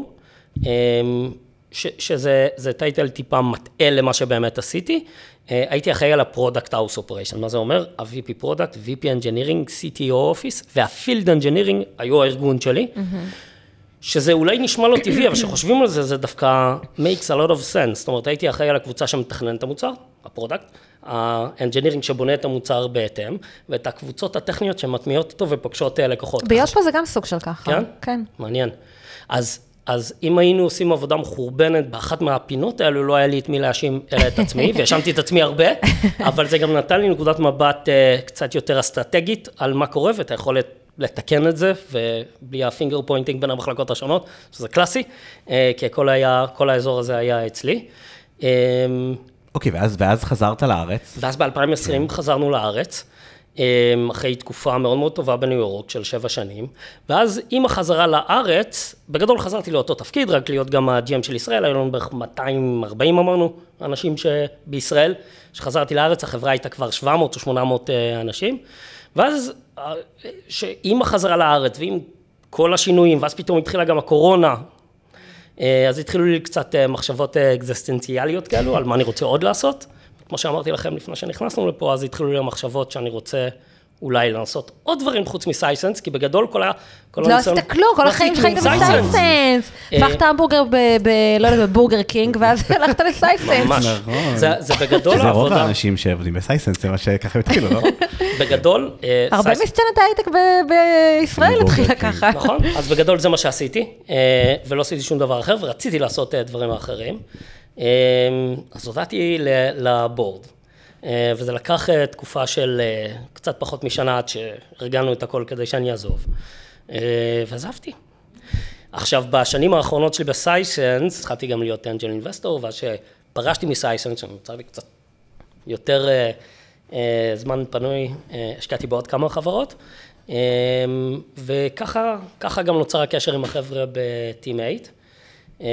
D: שזה זה title טיפה מטעה למה שבאמת עשיתי. הייתי אחראי על ה-Product House Operation, מה זה אומר? ה-VP Product, VP Engineering, CTO Office, וה-Field Engineering היו הארגון שלי. שזה אולי נשמע לא טבעי, אבל כשחושבים על זה, זה דווקא makes a lot of sense. זאת אומרת, הייתי אחראי על הקבוצה שמתכננת את המוצר, ה-product, האנג'ינירינג שבונה את המוצר בהתאם, ואת הקבוצות הטכניות שמטמיעות אותו ופוגשות אה, לקוחות.
C: פה זה גם סוג של ככה.
D: כן?
C: כן.
D: מעניין. אז, אז אם היינו עושים עבודה מחורבנת באחת מהפינות האלו, לא היה לי את מי להאשים אלא את עצמי, והאשמתי את עצמי הרבה, אבל זה גם נתן לי נקודת מבט uh, קצת יותר אסטרטגית על מה קורה ואת היכולת לתקן את זה, ובלי ה-finger pointing בין המחלקות השונות, שזה קלאסי, uh, כי כל, היה, כל האזור הזה היה אצלי. Um,
B: אוקיי, ואז, ואז חזרת לארץ.
D: ואז ב-2020 חזרנו לארץ, אמ, אחרי תקופה מאוד מאוד טובה בניו יורק של שבע שנים, ואז עם החזרה לארץ, בגדול חזרתי לאותו תפקיד, רק להיות גם ה-GM של ישראל, היו לנו בערך 240 אמרנו, אנשים שבישראל, כשחזרתי לארץ החברה הייתה כבר 700 או 800 אה, אנשים, ואז אה, שעם החזרה לארץ ועם כל השינויים, ואז פתאום התחילה גם הקורונה, אה, אז התחילו לי קצת אה, מחשבות אה, אקזיסטנציאליות כאלו, על מה אני רוצה עוד לעשות. כמו שאמרתי לכם לפני שנכנסנו לפה, אז התחילו לי המחשבות שאני רוצה אולי לעשות עוד דברים חוץ מסייסנס, כי בגדול כל ה... כל
C: לא
D: הניסיון-
C: עשית כלום, כל החיים שלך היית. בסייסנס. הפכת המבורגר ב... ב- לא יודעת, בבורגר קינג, ואז הלכת לסייסנס.
D: ממש.
B: נכון.
D: זה- זה בגדול
B: זה רוב
D: העבודה.
B: האנשים שעובדים בסייסנס, זה מה שככה התחילו, לא?
D: בגדול... אה,
C: הרבה מסצנת ההייטק ב- בישראל התחילה. ככה.
D: נכון, אז בגדול זה מה שעשיתי, אה, ולא עשיתי שום דבר אחר, ורציתי לעשות אה, דברים אחרים. אז הודעתי לבורד, וזה לקח אה, תקופה של אה, קצת פחות משנה עד שארגנו את הכל כדי שאני אעזוב, אה, ועזבתי. עכשיו, בשנים האחרונות שלי בסייסנס, התחלתי גם להיות אנג'ל אינבסטור, ואז שפרשתי מסייסנס, שנוצר לי קצת יותר אה, אה, זמן פנוי, אה, השקעתי בעוד כמה חברות, אה, וככה ככה גם נוצר הקשר עם החבר'ה ב-Team 8. אה,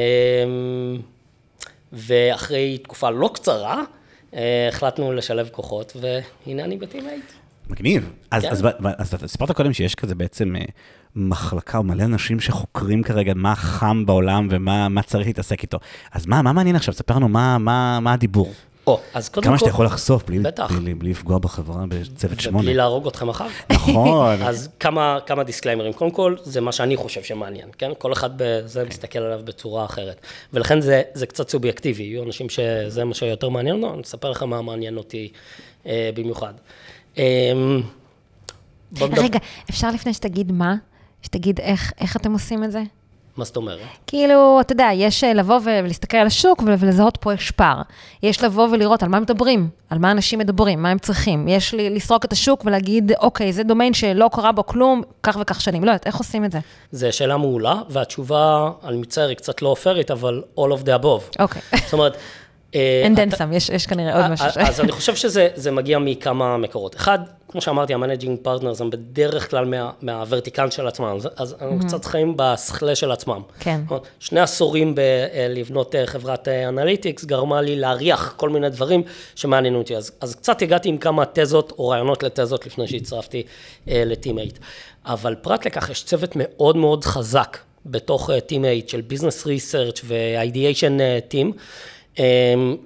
D: ואחרי תקופה לא קצרה, אה, החלטנו לשלב כוחות, והנה אני 8.
B: מגניב. אז,
D: כן.
B: אז, אז אתה סיפרת קודם שיש כזה בעצם אה, מחלקה או מלא אנשים שחוקרים כרגע מה חם בעולם ומה מה צריך להתעסק איתו. אז מה, מה מעניין עכשיו? ספר לנו מה, מה, מה הדיבור.
D: או, אז קודם כל...
B: כמה שאתה יכול לחשוף בלי,
D: בטח.
B: בלי, בלי לפגוע בחברה בצוות שמונה.
D: ובלי להרוג אתכם אחר.
B: נכון.
D: אז כמה, כמה דיסקליימרים. קודם כל, זה מה שאני חושב שמעניין, כן? כל אחד בזה מסתכל עליו בצורה אחרת. ולכן זה, זה קצת סובייקטיבי. יהיו אנשים שזה מה שיותר מעניין אותם, אני אספר לך מה מעניין אותי אה, במיוחד. אה,
C: רגע, אפשר לפני שתגיד מה? שתגיד איך, איך אתם עושים את זה?
D: מה זאת אומרת?
C: כאילו, אתה יודע, יש אה, לבוא ולהסתכל על השוק ול- ולזהות פה יש פער. יש לבוא ולראות על מה מדברים, על מה אנשים מדברים, מה הם צריכים. יש לסרוק את השוק ולהגיד, אוקיי, זה דומיין שלא קרה בו כלום, כך וכך שנים. לא יודעת, איך עושים את זה?
D: זו שאלה מעולה, והתשובה, אני מצטער, היא קצת לא פיירית, אבל all of the above.
C: אוקיי.
D: זאת אומרת... אה,
C: and
D: אתה-
C: then some, יש, כנראה עוד משהו. ש-
D: אז אני חושב שזה זה מגיע מכמה מקורות. אחד, כמו שאמרתי, ה-managing partners הם בדרך כלל מה, מה-vertical של עצמם, אז, אז אנחנו קצת חיים בסכלה של עצמם.
C: כן.
D: שני עשורים בלבנות חברת analytics גרמה לי להריח כל מיני דברים שעניינו אותי. אז, אז קצת הגעתי עם כמה תזות או רעיונות לתזות לפני שהצטרפתי אה, ל-Team8. אבל פרט לכך, יש צוות מאוד מאוד חזק בתוך Team8 של business research ו-ideation team.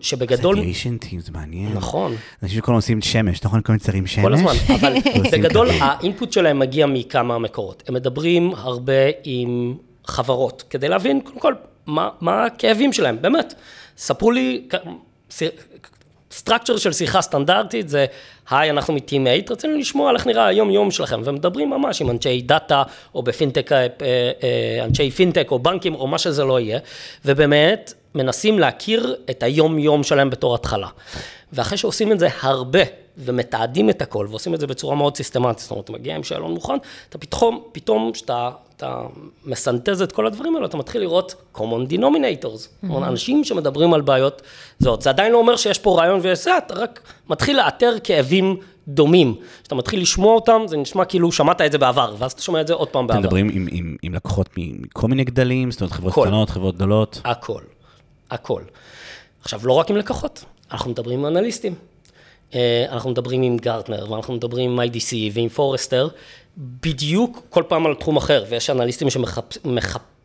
D: שבגדול,
B: ideation team, זה מעניין.
D: נכון,
B: אנשים שכל הזמן עושים שמש, נכון? כל מיני צרים שמש.
D: כל הזמן, אבל בגדול. ה-input שלהם מגיע מכמה מקורות. הם מדברים הרבה עם חברות, כדי להבין קודם כל מה, מה הכאבים שלהם, באמת. ספרו לי, structure של שיחה סטנדרטית זה, היי, אנחנו מ-Team 8, רצינו לשמוע על איך נראה היום-יום שלכם, ומדברים ממש עם אנשי דאטה, או בפינטק, אה, אה, אנשי פינטק, או בנקים, או מה שזה לא יהיה, ובאמת, מנסים להכיר את היום-יום שלהם בתור התחלה. ואחרי שעושים את זה הרבה, ומתעדים את הכל, ועושים את זה בצורה מאוד סיסטמטית, זאת אומרת, אתה מגיע עם שאלון מוכן, אתה פתאום, פתאום, כשאתה אתה מסנטז את כל הדברים האלו, אתה מתחיל לראות common denominators, אומרת, אנשים שמדברים על בעיות זאת. זה עדיין לא אומר שיש פה רעיון ויש זה, אתה רק מתחיל לאתר כאבים דומים. כשאתה מתחיל לשמוע אותם, זה נשמע כאילו שמעת את זה בעבר, ואז אתה שומע את זה עוד פעם
B: אתם
D: בעבר.
B: מדברים עם- עם- עם לקוחות מכל מיני גדלים, זאת אומרת חברות
D: כל.
B: קטנות, חברות גדולות.
D: הכל, הכל. עכשיו, לא רק עם לקוחות, אנחנו מדברים עם אנליסטים. אה, אנחנו מדברים עם גרטנר, ואנחנו מדברים עם IDC ועם פורסטר, בדיוק כל פעם על תחום אחר, ויש אנליסטים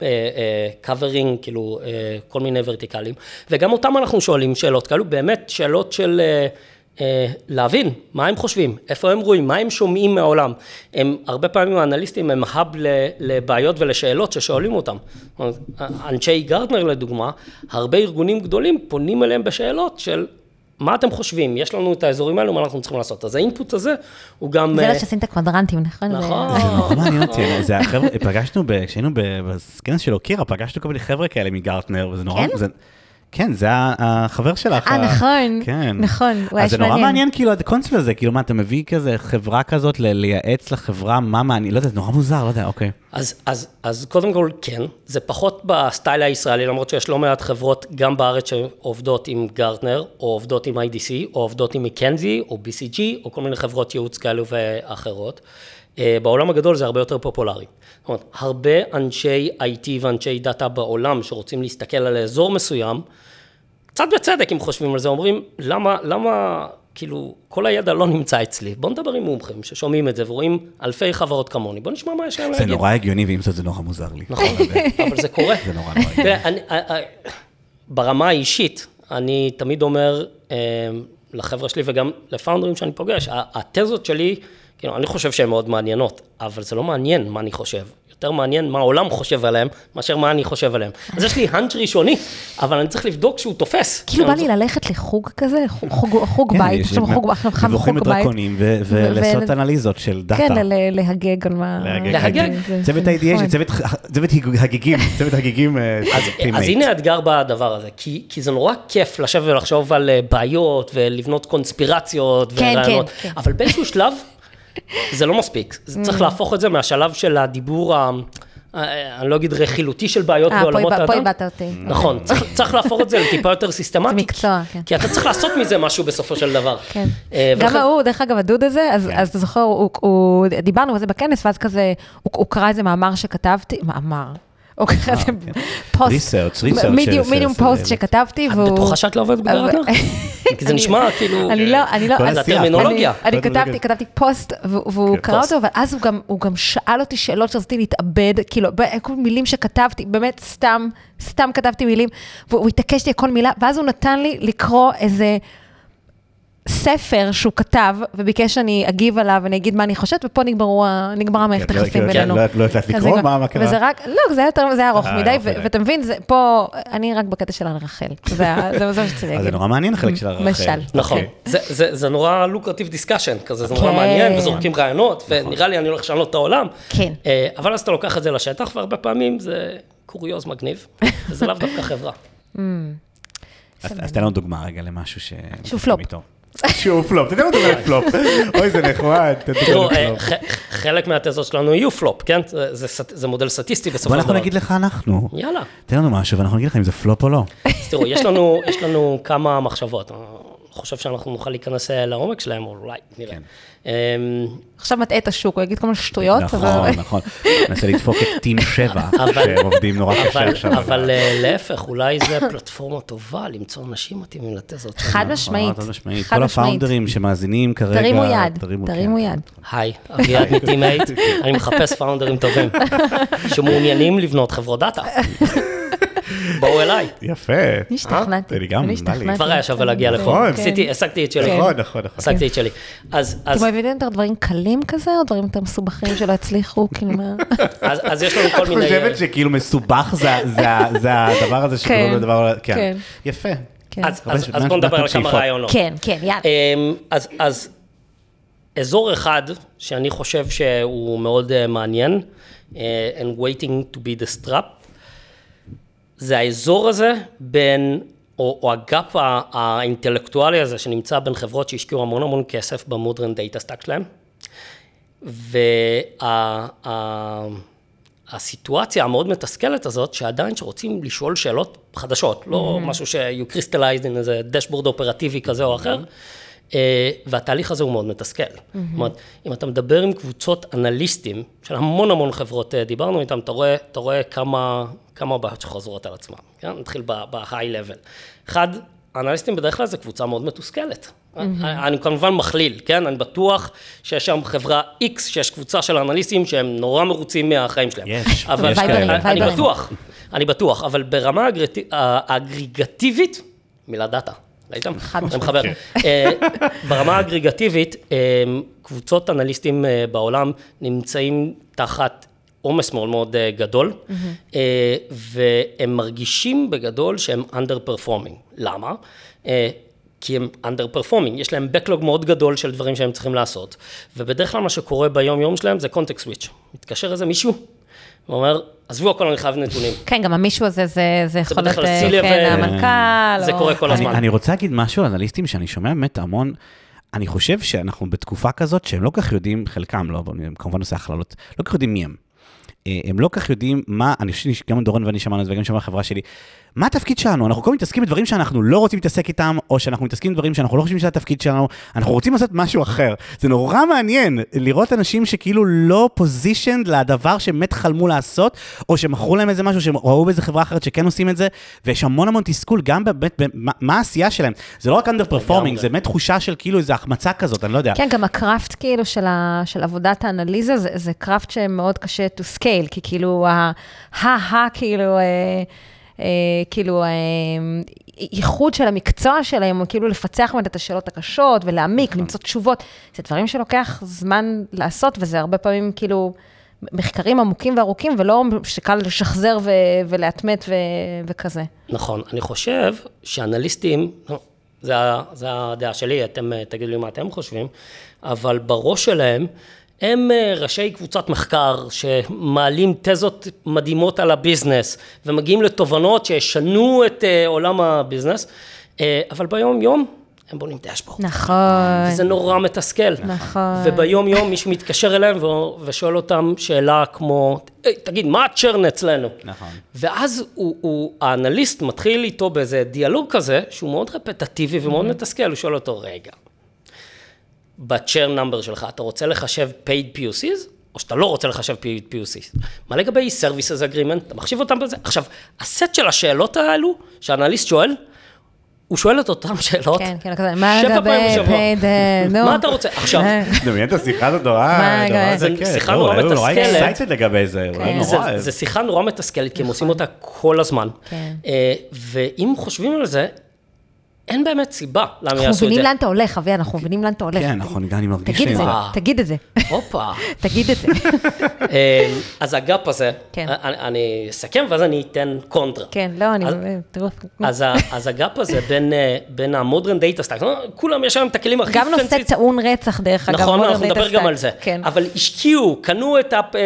D: שמקאברינג, כאילו, אה, כל מיני ורטיקלים, וגם אותם אנחנו שואלים שאלות כאלו, באמת שאלות של... אה, להבין מה הם חושבים, איפה הם רואים, מה הם שומעים מהעולם. הם, הרבה פעמים האנליסטים הם האב לבעיות ולשאלות ששואלים אותם. אנשי גרטנר לדוגמה, הרבה ארגונים גדולים פונים אליהם בשאלות של מה אתם חושבים, יש לנו את האזורים האלו, מה אנחנו צריכים לעשות. אז האינפוט הזה הוא גם...
C: זה
D: אה,
C: לא שעושים את הקוודרנטים, נכון? זה-
D: נכון.
B: זה נורא מעניין אותי, זה החבר'ה, פגשנו, כשהיינו ב- בכנס של אוקירה, פגשנו כל מיני חבר'ה כאלה מגרטנר, וזה נורא,
C: כן?
B: זה- החבר שלך.
C: אה, נכון,
B: כן.
C: נכון, וואי,
B: אז זה נורא
C: מעניין.
B: כאילו, הקונספט הזה, כאילו, מה, אתה מביא כזה חברה כזאת ל- לייעץ לחברה, מה מעניין, לא יודע, זה נורא מוזר, לא יודע, אוקיי.
D: אז, אז, אז קודם כל, כן, זה פחות בסטייל הישראלי, למרות שיש לא מעט חברות גם בארץ שעובדות עם גרטנר, או עובדות עם IDC, או עובדות עם מקנזי, או BCG, או כל מיני חברות ייעוץ כאלו ואחרות. אה, בעולם הגדול זה הרבה יותר פופולרי. זאת אומרת, הרבה אנשי IT ואנשי דאטה בעולם שרוצים להסתכל על אזור מסוים, קצת בצדק אם חושבים על זה, אומרים, למה, למה, כאילו, כל הידע לא נמצא אצלי. בואו נדבר עם מומחים ששומעים את זה ורואים אלפי חברות כמוני, בואו נשמע מה יש להם
B: זה
D: להגיד.
B: נורא הגיוני, ועם זאת זה נורא מוזר לי.
D: נכון, אבל זה קורה.
B: זה נורא נורא הגיוני.
D: אה, אה, ברמה האישית, אני תמיד אומר אה, לחבר'ה שלי וגם לפאונדרים שאני פוגש, התזות שלי כאילו, אני חושב שהן מאוד מעניינות, אבל זה לא מעניין מה אני חושב. יותר מעניין מה העולם חושב עליהם, מאשר מה אני חושב עליהם. אז יש לי האנץ' ראשוני, אבל אני צריך לבדוק שהוא תופס.
C: כאילו בא
D: אני
C: לי ללכת לחוג כזה, חוג-
B: כן,
C: בית, עכשיו חוג
B: דיווחים
C: בית.
B: דרקוניים ו- ולעשות אנליזות של דאטה.
C: כן, ל- להגג על מה...
B: להגג. צוות ה-ADH,
C: נכון.
B: צוות הגיגים, צוות הגיגים. אה,
D: אז, הנה האתגר בדבר הזה, כי, כי זה נורא כיף לשבת ולחשוב על אה, בעיות ולבנות קונספירציות
C: כן,
D: ורעיונות,
C: כן, כן.
D: אבל באיזשהו שלב זה לא מספיק. זה צריך להפוך את זה מהשלב של הדיבור, ה, אה, אני לא אגיד רכילותי של בעיות
C: אה, פה
D: בעולמות
C: איבד- פה
D: האדם.
C: איבדת אותי.
D: נכון, צריך, צריך להפוך את זה לטיפה יותר סיסטמטי.
C: זה מקצוע, כן.
D: כי אתה צריך לעשות מזה משהו בסופו של דבר.
C: כן.
D: אה,
C: גם ההוא, דרך אגב, הדוד הזה, אז
B: כן.
C: אז אתה זוכר, דיברנו על זה בכנס, ואז כזה, הוא קרא איזה מאמר שכתבתי, מאמר. הוא קרא איזה פוסט.
B: Research, research
C: מידיום
B: של-
C: מידיום
B: של-
C: פוסט
B: של-
C: שכתבתי,
D: את
C: והוא...
D: בטוחה שאת לא עובדת בגרטנר? כי זה
C: אני-
D: נשמע כאילו...
C: אני לא, אני לא,
B: השיח,
D: הטרמינולוגיה.
C: אני- כתבתי. כתבתי פוסט, והוא-
D: כן,
C: קרא
D: פוסט.
C: אותו, אבל אז הוא גם- שאל אותי שאלות שרציתי להתאבד, כאילו, כל מילים שכתבתי, באמת סתם, סתם כתבתי מילים, והוא התעקש לי על כל מילה, ואז הוא נתן לי לקרוא איזה ספר שהוא כתב, וביקש שאני אגיב עליו, ואני אגיד מה אני חושבת, ופה נגמרו נגמרה המערכת
B: כן, לא-
C: היחסים
B: כן,
C: בינינו.
B: לא- לא יודעת
C: אז
B: לקרוא? מה מה קרה?
C: וזה רק, לא, זה היה יותר, זה היה ארוך
B: אה,
C: מדי,
B: מדי.
C: ואתה מבין, זה פה, אני רק בקטע של רחל, זה ה- זה זה מה שרציתי
B: אז זה
C: להגיד.
B: נורא מעניין החלק של הרחל.
C: משל.
D: נכון,
B: אוקיי.
D: זה, זה, זה נורא lucrative discussion, כזה, זה נורא
C: כן.
D: מעניין, וזורקים רעיונות, ונראה לי אני הולך לשנות את העולם.
C: כן.
D: אה, אבל אז אתה לוקח את זה לשטח, והרבה פעמים זה קוריוז מגניב, וזה לאו דווקא חברה.
B: אז אז תן לנו דוגמה רגע למשהו ש...
C: שהוא פלופ.
B: שהוא פלופ, תן לנו דוגמה לפלופ. אוי, זה נחמד,
D: תראו,
B: דוגמה
D: אה, חלק מהתזות שלנו יהיו פלופ, כן? זה, זה, זה מודל סטטיסטי בסופו של דבר.
B: ואנחנו נגיד לך אנחנו.
D: יאללה.
B: תן לנו משהו ואנחנו נגיד לך אם זה פלופ או לא.
D: תראו, יש לנו, יש לנו כמה מחשבות. חושב שאנחנו נוכל להיכנס אה, לעומק שלהם, או אולי, נראה.
B: כן.
D: אמ,
C: עכשיו מטעה את השוק, הוא יגיד כל מיני שטויות,
B: נכון,
C: אבל...
B: נכון. ננסה לדפוק את Team 7,
D: אבל-
B: שהם עובדים נורא קשה עכשיו.
D: אבל אה, להפך, אולי זו פלטפורמה טובה למצוא אנשים מתאימים לתזות שלנו.
C: חד משמעית.
B: חד משמעית. כל. הפאונדרים שמאזינים כרגע,
C: תרימו יד,
B: תרימו
C: תרימו
B: כן.
C: יד.
D: היי, אביעד מ Team8, אני מחפש פאונדרים טובים, שמעוניינים לבנות חברות דאטה. בואו אליי.
B: יפה.
C: השתכנעתי.
B: אני גם,
C: אני. השתכנעתי.
D: כבר היה שווה להגיע לפה.
B: נכון.
D: עשיתי, השגתי את שלי.
B: נכון, נכון, נכון.
D: השגתי את שלי. אז, אז,
C: אתם אוהבים יותר דברים קלים כזה, או דברים יותר מסובכים שלא הצליחו? כאילו מה...
D: אז, אז יש לנו כל
B: את
D: מיני...
B: חושבת שכאילו מסובך זה- זה ה- זה הדבר הזה שקוראים
C: כן,
B: לו דבר, כן.
C: כן.
B: יפה.
C: כן.
D: אז, בואו נדבר על כמה? רעיונות.
C: כן, כן, יאללה.
D: אמ, אז, אז אזור אחד שאני חושב שהוא מאוד אה, מעניין, אה, and waiting to be disrupted, זה האזור הזה בין, או, או ה gap האינטלקטואלי הזה שנמצא בין חברות שהשקיעו המון המון כסף ב modern data stack שלהם, והסיטואציה המאוד מתסכלת הזאת, שעדיין שרוצים לשאול שאלות חדשות, לא משהו ש-you crystallized in איזה דשבורד אופרטיבי כזה או אחר, אה, והתהליך הזה הוא מאוד מתסכל. זאת אומרת, אם אתה מדבר עם קבוצות אנליסטים, של המון המון חברות אה, דיברנו איתם, אתה רואה, אתה רואה כמה, כמה בעיות שחוזרות על עצמם, כן? נתחיל ב-high level. אחד, האנליסטים בדרך כלל זה קבוצה מאוד מתוסכלת. אני כמובן מכליל, כן? אני בטוח שיש שם חברה X, שיש קבוצה של אנליסטים שהם נורא מרוצים מהחיים שלהם.
B: יש,
D: אבל
B: יש כאלה.
D: אני
C: וייברים.
D: בטוח, אני בטוח, אבל ברמה האגרט- האגריגטיבית, מילה דאטה, ראיתם?
C: חד
D: אני
C: משמעית.
D: מחבר. אה, ברמה האגריגטיבית, אה, קבוצות אנליסטים אה, בעולם נמצאים תחת עומס מאוד מאוד גדול, והם מרגישים בגדול שהם underperforming. למה? אה, כי הם underperforming, יש להם backlog מאוד גדול של דברים שהם צריכים לעשות, ובדרך כלל מה שקורה ביום יום שלהם זה context switch. מתקשר איזה מישהו, ואומר, עזבו הכל, אני חייב נתונים.
C: כן, גם המישהו הזה, זה זה יכול להיות, אה, כן, המנכ"ל.
D: זה קורה כל הזמן.
B: אני רוצה להגיד משהו על אנליסטים שאני שומע באמת המון, אני חושב שאנחנו בתקופה כזאת שהם לא כל כך יודעים, חלקם לא, אני כמובן עושה הכללות, לא כל כך יודעים מי הם. אה, הם לא כל כך יודעים מה, אני חושב שגם דורון ואני שמענו את זה וגם שמענו החברה שלי, מה התפקיד שלנו? אנחנו כל הזמן מתעסקים בדברים שאנחנו לא רוצים להתעסק איתם, או שאנחנו מתעסקים בדברים שאנחנו לא חושבים שזה התפקיד שלנו, אנחנו רוצים לעשות משהו אחר. זה נורא מעניין לראות אנשים שכאילו לא פוזישנד לדבר שהם באמת חלמו לעשות, או שמכרו להם איזה משהו, שהם ראו באיזה חברה אחרת שכן עושים את זה, ויש המון המון תסכול גם באמת, במה- מה העשייה שלהם. זה לא רק under performing. זה באמת תחושה של כאילו איזו החמצה כזאת, אני לא יודע.
C: כן, גם הקראפט כאילו של, ה, של עבודת האנליזה, זה, זה קראפט שמאוד קשה to scale, כי כאילו, ה, ה, ה, כאילו, אה, כאילו, אה, ייחוד של המקצוע שלהם, או כאילו לפצח באמת את השאלות הקשות ולהעמיק,
B: נכון.
C: למצוא תשובות. זה דברים שלוקח זמן לעשות, וזה הרבה פעמים כאילו מחקרים עמוקים וארוכים, ולא שקל לשחזר ו- ולהטמת ו- וכזה.
D: נכון, אני חושב שאנליסטים, זה, זה הדעה שלי, אתם אה, תגידו לי מה אתם חושבים, אבל בראש שלהם, הם אה, ראשי קבוצת מחקר שמעלים תזות מדהימות על הביזנס ומגיעים לתובנות שישנו את אה, עולם הביזנס, אה, אבל ביום יום הם בונים dashboard.
C: נכון.
D: וזה נורא מתסכל.
C: נכון.
D: וביום יום מישהו מתקשר אליהם ושואל אותם שאלה כמו, "היי, תגיד, מה ה churn אצלנו?
B: נכון.
D: ואז הוא, הוא, האנליסט מתחיל איתו באיזה דיאלוג כזה, שהוא מאוד רפטטיבי ומאוד מתסכל, הוא שואל אותו, רגע, בצ'רן נאמבר שלך, אתה רוצה לחשב paid POCs? או שאתה לא רוצה לחשב paid POCs. מה לגבי Services Agreement? אתה מחשיב אותם בזה? עכשיו, הסט של השאלות האלו, שהאנליסט שואל, הוא שואל את אותן שאלות,
C: כן, כן, כזה, מה לגבי paid, אה, נו.
D: מה אתה רוצה? עכשיו,
C: אה,
B: דמיין את השיחה הזאת נורא,
C: מה,
B: נורא זה
D: זה
B: כן.
D: שיחה נורא
B: הוא נורא
D: מתסכלת.
B: excited לגבי זה,
C: כן.
D: זה,
B: נורא.
D: זה שיחה נורא מתסכלת, כי הם עושים אותה כל הזמן.
C: כן.
D: אה, ואם חושבים על זה, אין באמת סיבה למה
C: אנחנו
D: יעשו את
C: מבינים
D: זה.
C: לאן אתה הולך, אבי, אנחנו מבינים לאן אתה הולך.
B: כן, נכון, גם אני מרגיש
C: תגיד את זה. תגיד את זה,
D: הופה.
C: תגיד את זה.
D: אה, אז ה gap הזה,
C: כן.
D: אני, אני אסכם ואז אני אתן קונטרה.
C: כן, לא, אני...
D: אז- אז ה gap הזה בין, אה, בין ה modern data stack, כולם יש להם את הכלים הכי
C: גם נושא
D: fancy.
C: טעון רצח, דרך אגב.
D: נכון,
C: modern
D: אנחנו
C: data
D: נדבר גם. על זה.
C: כן.
D: אבל השקיעו, קנו את ה... אה, אה,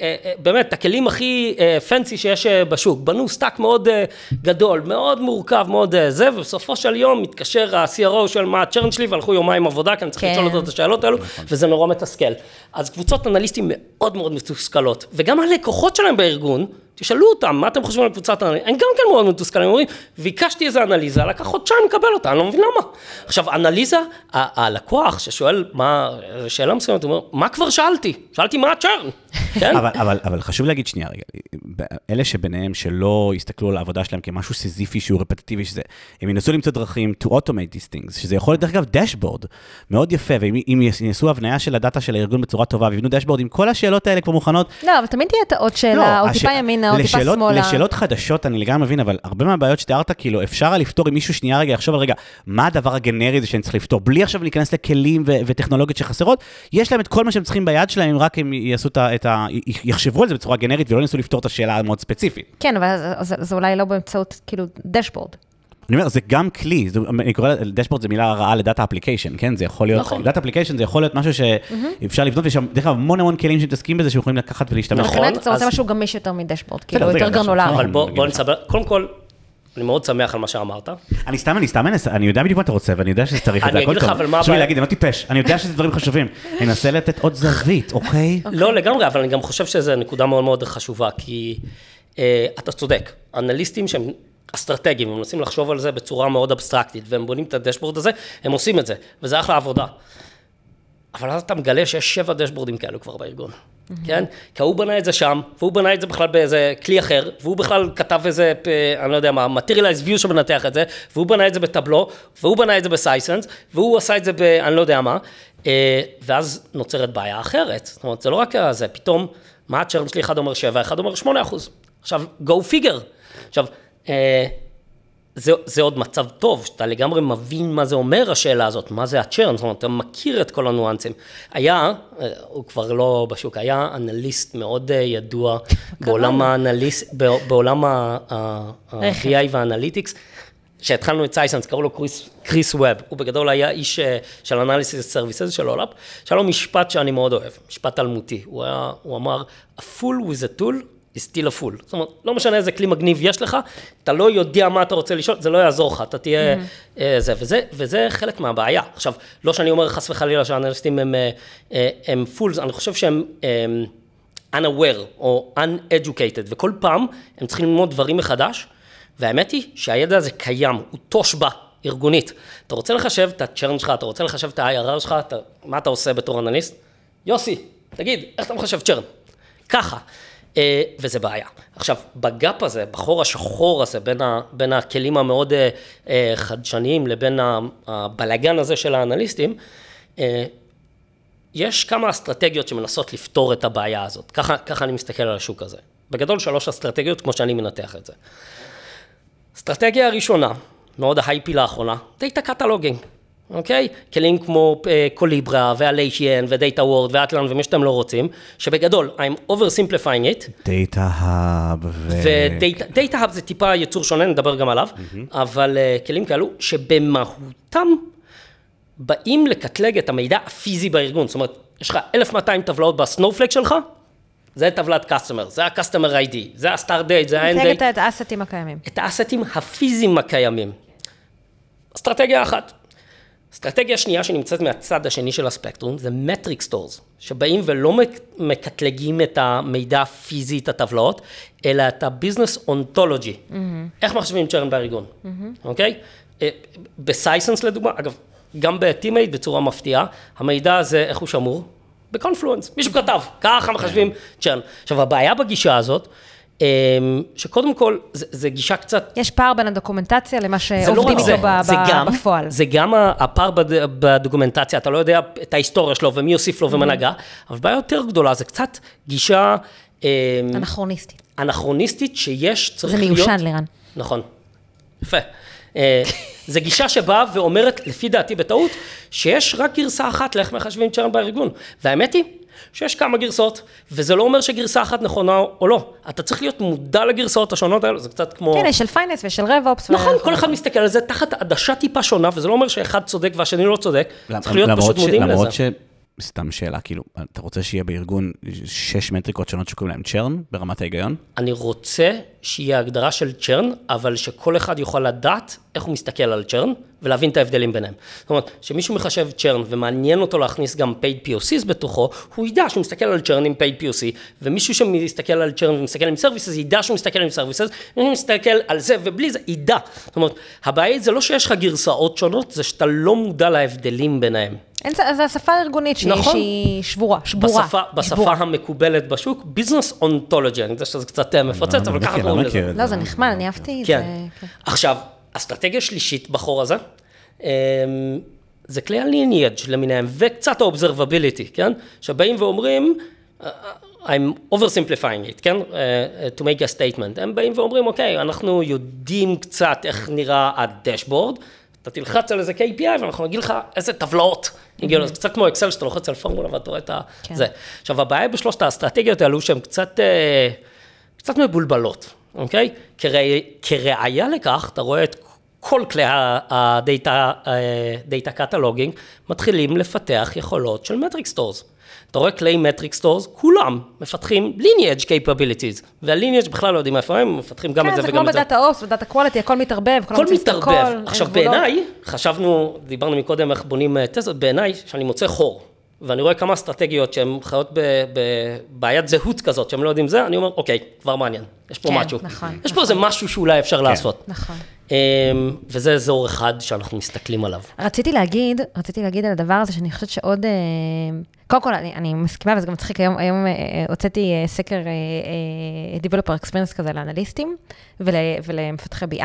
D: אה, אה, באמת, את הכלים הכי אה, fancy שיש אה, בשוק. בנו stack מאוד אה, גדול, מאוד מורכב, מאוד אה, זה, ובסופו של יום מתקשר ה-CRO של מה הצ'רן שלי, והלכו יומיים עבודה, כי אני צריך
C: כן.
D: לשאול אותו את השאלות האלו, וזה נורא מתסכל. אז קבוצות אנליסטים מאוד מאוד מתוסכלות, וגם הלקוחות שלהם בארגון, תשאלו אותם, מה אתם חושבים על קבוצת האנליסטים? הם גם כן מאוד מתוסכלים, הם אומרים, ביקשתי איזה אנליזה, לקח חודשיים לקבל אותה, אני לא מבין למה. עכשיו, אנליזה, ה- הלקוח ששואל מה, שאלה מסוימת, הוא אומר, מה כבר שאלתי? שאלתי מה הצ'רן, כן?
B: אבל, אבל, אבל חשוב להגיד שנייה רגע, אלה שביניהם שלא יסתכלו על העבודה שלהם כמשהו סיזיפי שהוא רפטטיבי, שזה, הם ינסו למצוא דרכים to automate these things, שזה יכול להיות דרך אגב dashboard, מאוד יפה, ואם אם יעשו הבניה של הדאטה של הארגון בצורה טובה, ויבנו dashboard עם כל השאלות האלה כבר מוכנות,
C: לא, אבל תמיד תהיה את עוד שאלה, או
B: הש-
C: טיפה ימינה, או טיפה
B: לשאלות-
C: שמאלה.
B: לשאלות חדשות אני לגמרי מבין, אבל הרבה מהבעיות שתיארת, כאילו, אפשר לפתור אם מישהו שנייה רגע יחשוב על רגע, מה הדבר הגנרי הזה שאני צריך לפתור, בלי עכשיו להיכנס לכלים ו- וטכנולוגיות שחסרות, יש להם את כל מה שהם צריכים ביד שלהם, רק הם יעשו את ה... את ה- יחשבו על זה בצורה גנרית ולא ינסו לפתור את השאלה המאוד ספציפית.
C: כן, אבל זה- זה- זה אולי לא באמצעות, כאילו, dashboard.
B: אני אומר, זה גם כלי, זה, אני קורא, dashboard זה מילה רעה ל data application, כן? זה יכול להיות,
D: נכון.
B: data application זה יכול להיות משהו שאפשר לבנות, ויש שם, דרך אגב, המון המון כלים שמתעסקים בזה, שיכולים לקחת ולהשתמש.
D: נכון.
C: מבחינת אתה רוצה
D: אז-
C: משהו גמיש יותר מ dashboard, כאילו,
B: זה
C: יותר. גרנולרי.
D: אבל
B: נכון,
D: בוא. נסבר, קודם כל, אני מאוד שמח על מה שאמרת.
B: אני סתם, אני סתם אני יודע בדיוק מה אתה רוצה, ואני יודע שזה צריך את זה,
D: אני
B: הכל
D: אגיד לך,
B: טוב.
D: אבל מה
B: חשוב לי
D: הבעיה?
B: להגיד, אני לא טיפש, אני יודע שזה דברים חשובים. אני מנסה לתת עוד זווית, אוקיי?
D: לא לגמרי, אבל אני גם חושב שזו נקודה מאוד מאוד חשובה, כי אה, אתה צודק, אנליסטים שהם אסטרטגיים, הם מנסים לחשוב על זה בצורה מאוד אבסטרקטית, והם בונים את הדשבורד הזה, הם עושים את זה, וזה אחלה עבודה. אבל אז אתה מגלה שיש שבע דשבורדים כאלו כבר בארגון, כן? כי ההוא בנה את זה שם, והוא בנה את זה בכלל באיזה כלי אחר, והוא בכלל כתב איזה, אה, אני לא יודע מה, materialize view שמנתח את זה, והוא בנה את זה בטבלו, והוא בנה את זה בסייסנס, והוא עשה את זה ב... אני לא יודע מה, אה, ואז נוצרת בעיה אחרת. זאת אומרת, זה לא רק זה, פתאום, מה הצ'רן שלי, אחד אומר 7, אחד אומר 8 אחוז. עכשיו, go figure. עכשיו, זה, זה עוד מצב טוב, שאתה לגמרי מבין מה זה אומר השאלה הזאת, מה זה הצ'רן, זאת אומרת, אתה מכיר את כל הניואנסים. היה, אה, הוא כבר לא בשוק, היה אנליסט מאוד אה, ידוע בעולם האנליסט, בעולם. ה-BI וה analytics, שהתחלנו את Sisense, קראו לו קריס, קריס ווב, הוא בגדול היה איש אה, של Analysis Services של OLAP, שהיה לו משפט שאני מאוד אוהב, משפט אלמותי, הוא, היה, הוא אמר, a fool with a tool is still a fool. זאת אומרת, לא משנה איזה כלי מגניב יש לך, אתה לא יודע מה אתה רוצה לשאול, זה לא יעזור לך, אתה תהיה mm-hmm. זה, וזה, וזה חלק מהבעיה. עכשיו, לא שאני אומר חס וחלילה שהאנליסטים הם, אה, אה, הם fools, אני חושב שהם... הם, unaware או uneducated, וכל פעם הם צריכים ללמוד דברים מחדש, והאמת היא שהידע הזה קיים, הוא תושבע ארגונית. אתה רוצה לחשב את הצ'רן שלך, אתה רוצה לחשב את ה-IRR שלך, אתה, מה אתה עושה בתור אנליסט? יוסי, תגיד, איך אתה מחשב צ'רן? ככה. אה, וזה בעיה. עכשיו, בגאפ הזה, בחור השחור הזה, בין, ה, בין הכלים המאוד אה, אה, חדשניים לבין הבלגן הזה של האנליסטים, יש כמה אסטרטגיות שמנסות לפתור את הבעיה הזאת. ככה, ככה אני מסתכל על השוק הזה. בגדול שלוש אסטרטגיות, כמו שאני מנתח את זה. אסטרטגיה הראשונה, מאוד ההייפי לאחרונה, data cataloging, אוקיי? כלים כמו uh, Collibra ו Alation ו data.world ו Atlan ומי שאתם לא רוצים, שבגדול, I'm oversimplifying it.
B: DataHub ו...
D: ו DataHub זה טיפה יצור שונה, נדבר גם עליו, אבל uh, כלים כאלו שבמהותם באים לקטלג את המידע הפיזי בארגון. זאת אומרת, יש לך 1200 טבלאות ב Snowflake שלך, זה טבלת customer, זה ה-customer ID, זה ה-start date, זה ה-end date,
C: את האסטים הקיימים.
D: את האסטים הפיזיים הקיימים. אסטרטגיה אחת. אסטרטגיה שנייה שנמצאת מהצד השני של הספקטרום זה metric stores, שבאים ולא מק- מקטלגים את המידע הפיזי, את הטבלאות, אלא את ה business ontology. Mm-hmm. איך מחשבים churn בארגון, אוקיי? אה, ב Sisense לדוגמה, אגב, גם בטימייט בצורה מפתיעה, המידע הזה, איך הוא שמור? ב Confluence, מישהו כתב, ככה מחשבים churn. עכשיו, הבעיה בגישה הזאת, שקודם כל, זה, זה גישה קצת
C: יש פער בין הדוקומנטציה למה
D: זה לא
C: שעובדים
D: זה,
C: איתו ב-
D: זה
C: ב-
D: גם,
C: בפועל.
D: זה גם הפער בד- בדוקומנטציה, אתה לא יודע את ההיסטוריה שלו ומי יוסיף לו
C: Mm-hmm.
D: נגע, אבל בעיה יותר גדולה, זה קצת גישה אמ,
C: אנכרוניסטית.
D: אנכרוניסטית שיש, צריך
C: זה
D: להיות...
C: מיושן, לירן.
D: נכון, יפה. אה, זו גישה שבאה ואומרת, לפי דעתי בטעות, שיש רק גרסה אחת לאיך מחשבים צ'רן בארגון. והאמת היא שיש כמה גרסאות, וזה לא אומר שגרסה אחת נכונה או לא. אתה צריך להיות מודע לגרסאות השונות האלו, זה קצת כמו...
C: כן, יש של פייננס ושל רב-אופס.
D: נכון, כל אחד מסתכל על זה תחת עדשה טיפה שונה, וזה לא אומר שאחד צודק והשני לא צודק, צריך להיות פשוט
B: ש-
D: מודעים לזה.
B: למרות ש... סתם שאלה, כאילו, אתה רוצה שיהיה בארגון שש מטריקות שונות שקוראים להם churn, ברמת ההיגיון?
D: אני רוצה שיהיה הגדרה של churn, אבל שכל אחד יוכל לדעת איך הוא מסתכל על churn, ולהבין את ההבדלים ביניהם. זאת אומרת, שמישהו מחשב churn ומעניין אותו להכניס גם paid POCs בתוכו, הוא ידע שהוא מסתכל על churn עם paid POC, ומישהו שמסתכל על צ'רן ומסתכל עם services, ידע שהוא מסתכל עם services, ומישהו מסתכל על זה ובלי זה, ידע. זאת אומרת, הבעיה זה לא שיש לך גרסאות שונות, זה שאתה לא מודע להבדלים ביניהם.
C: אין, זה זה השפה הארגונית שהיא
D: נכון.
C: שהיא שבורה, שבורה.
D: בשפה, בשפה
C: שבורה.
D: המקובלת בשוק, ביזנס אונתולוגי, אני יודע שזה קצת אה, מפוצץ, אבל ככה קוראים
B: לא
D: לזה.
B: מכיר את
C: לא, זה נחמד, אני אהבתי את זה.
D: כן.
C: כן.
D: עכשיו, אסטרטגיה שלישית בחור הזה, אמ, זה כלי ה-lineage למיניהם, וקצת ה-observability, כן? שבאים ואומרים, אה, I'm oversimplifying it, כן? אה, to make a statement. הם באים ואומרים, אוקיי, אנחנו יודעים קצת איך נראה הדשבורד, אתה תלחץ על איזה KPI ואנחנו נגיד לך איזה טבלאות הגיעו, זה קצת כמו אקסל שאתה לוחץ על פורמולה ואתה רואה את ה...
C: כן.
D: זה. עכשיו, הבעיה בשלושת האסטרטגיות האלו שהן קצת... אה, קצת מבולבלות, אוקיי? כראי, כראיה לכך, אתה רואה את כל כלי הדאטה, data cataloging, מתחילים לפתח יכולות של metric stores. אתה רואה כלי metric stores, כולם מפתחים lineage capabilities, וה-lineage בכלל לא יודעים איפה הם, מפתחים גם את
C: כן,
D: זה
C: זה
D: וגם
C: כמו
D: את זה.
C: בדאטה אופס, בדאטה קואליטי, הכל מתערבב,
D: הכל
C: את
D: מתערבב. עכשיו. בעיניי, חשבנו, דיברנו מקודם איך בונים אה, תזות, בעיניי, שאני מוצא חור, ואני רואה כמה אסטרטגיות שהן חיות בבעיית זהות כזאת, שהם לא יודעים זה, אני אומר, אוקיי, כבר מעניין, יש פה
C: כן,
D: משהו.
C: נכון,
D: יש פה איזה משהו שאולי אפשר לעשות.
C: נכון.
D: אמ, וזה אזור אחד שאנחנו מסתכלים עליו.
C: רציתי להגיד, רציתי להגיד על הדבר הזה, שאני חושבת שעוד... קודם כל, אני, אני מסכימה, וזה גם מצחיק, היום, היום אה, הוצאתי אה, סקר אה, אה, Developer Experience כזה לאנליסטים ול, ולמפתחי BI,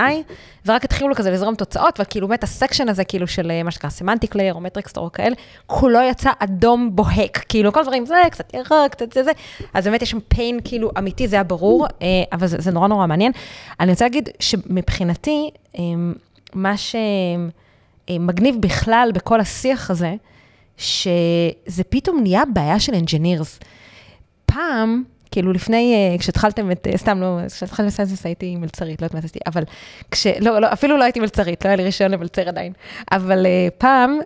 C: ורק התחילו כזה לזרום תוצאות, וכאילו באמת ה section הזה, כאילו של מה שנקרא semantic layer או metric store או כאלה, כולו יצא אדום בוהק, כאילו כל דברים, זה קצת ירוק, קצת זה זה, אז באמת יש שם pain כאילו אמיתי, זה היה ברור, אבל זה, זה נורא נורא מעניין. אני רוצה להגיד שמבחינתי, אה, מה שמגניב בכלל בכל השיח הזה, שזה פתאום נהיה בעיה של engineers. פעם, כאילו לפני, אה, כשהתחלתם את, אה, סתם לא, כשהתחלתם את Sisense הייתי מלצרית, לא יודעת מה עשיתי, אבל כש, לא, לא, אפילו לא הייתי מלצרית, לא היה לי רישיון למלצר עדיין, אבל אה, פעם,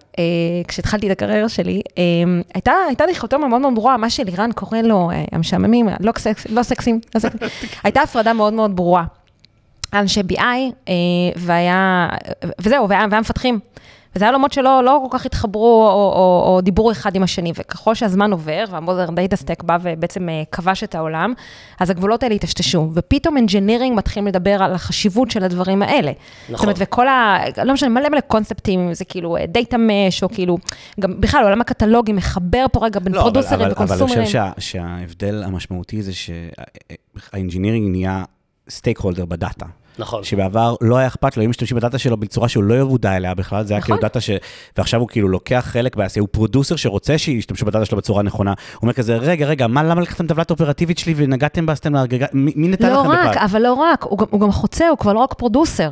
C: כשהתחלתי את הקריירה שלי, אה, הייתה, הייתה דיכוטומיה מאוד מאוד ברורה, מה שלירן קורא לו, המשעממים, לא, סקס, לא סקסים, לא סקסים, הייתה הפרדה מאוד מאוד ברורה. אנשי BI, אה, והיה, וזהו, והיה, והיה מפתחים. וזה היה עולמות שלא לא כל כך התחברו או, או, או דיברו אחד עם השני, וככל שהזמן עובר, וה modern data stack בא ובעצם אה, כבש את העולם, אז הגבולות האלה היטשטשו, ופתאום engineering מתחילים לדבר על החשיבות של הדברים האלה.
D: נכון.
C: זאת אומרת, וכל ה... לא משנה, מלא מלא קונספטים, זה כאילו data mesh, או כאילו, גם בכלל עולם הקטלוגי מחבר פה רגע בין
B: לא,
C: פרודוסרים
B: אבל- אבל אני
C: וקונסומרים.
B: חושב שה- שההבדל המשמעותי זה שה engineering נהיה stakeholder בדאטה.
D: נכון.
B: שבעבר לא היה אכפת לו, היו משתמשים בדאטה שלו בצורה שהוא לא מודע אליה בכלל, זה היה כאילו דאטה ש... ועכשיו הוא כאילו לוקח חלק בעשייה, הוא producer שרוצה שישתמשו בדאטה שלו בצורה נכונה. הוא אומר כזה, רגע, רגע, מה, למה לקחתם טבלת אופרטיבית שלי ונגעתם בה, עשיתם לה הגגה, מי מי נתן
C: לא
B: לכם בכלל?
C: רק, אבל לא רק, הוא גם- הוא גם חוצה, הוא כבר לא רק producer.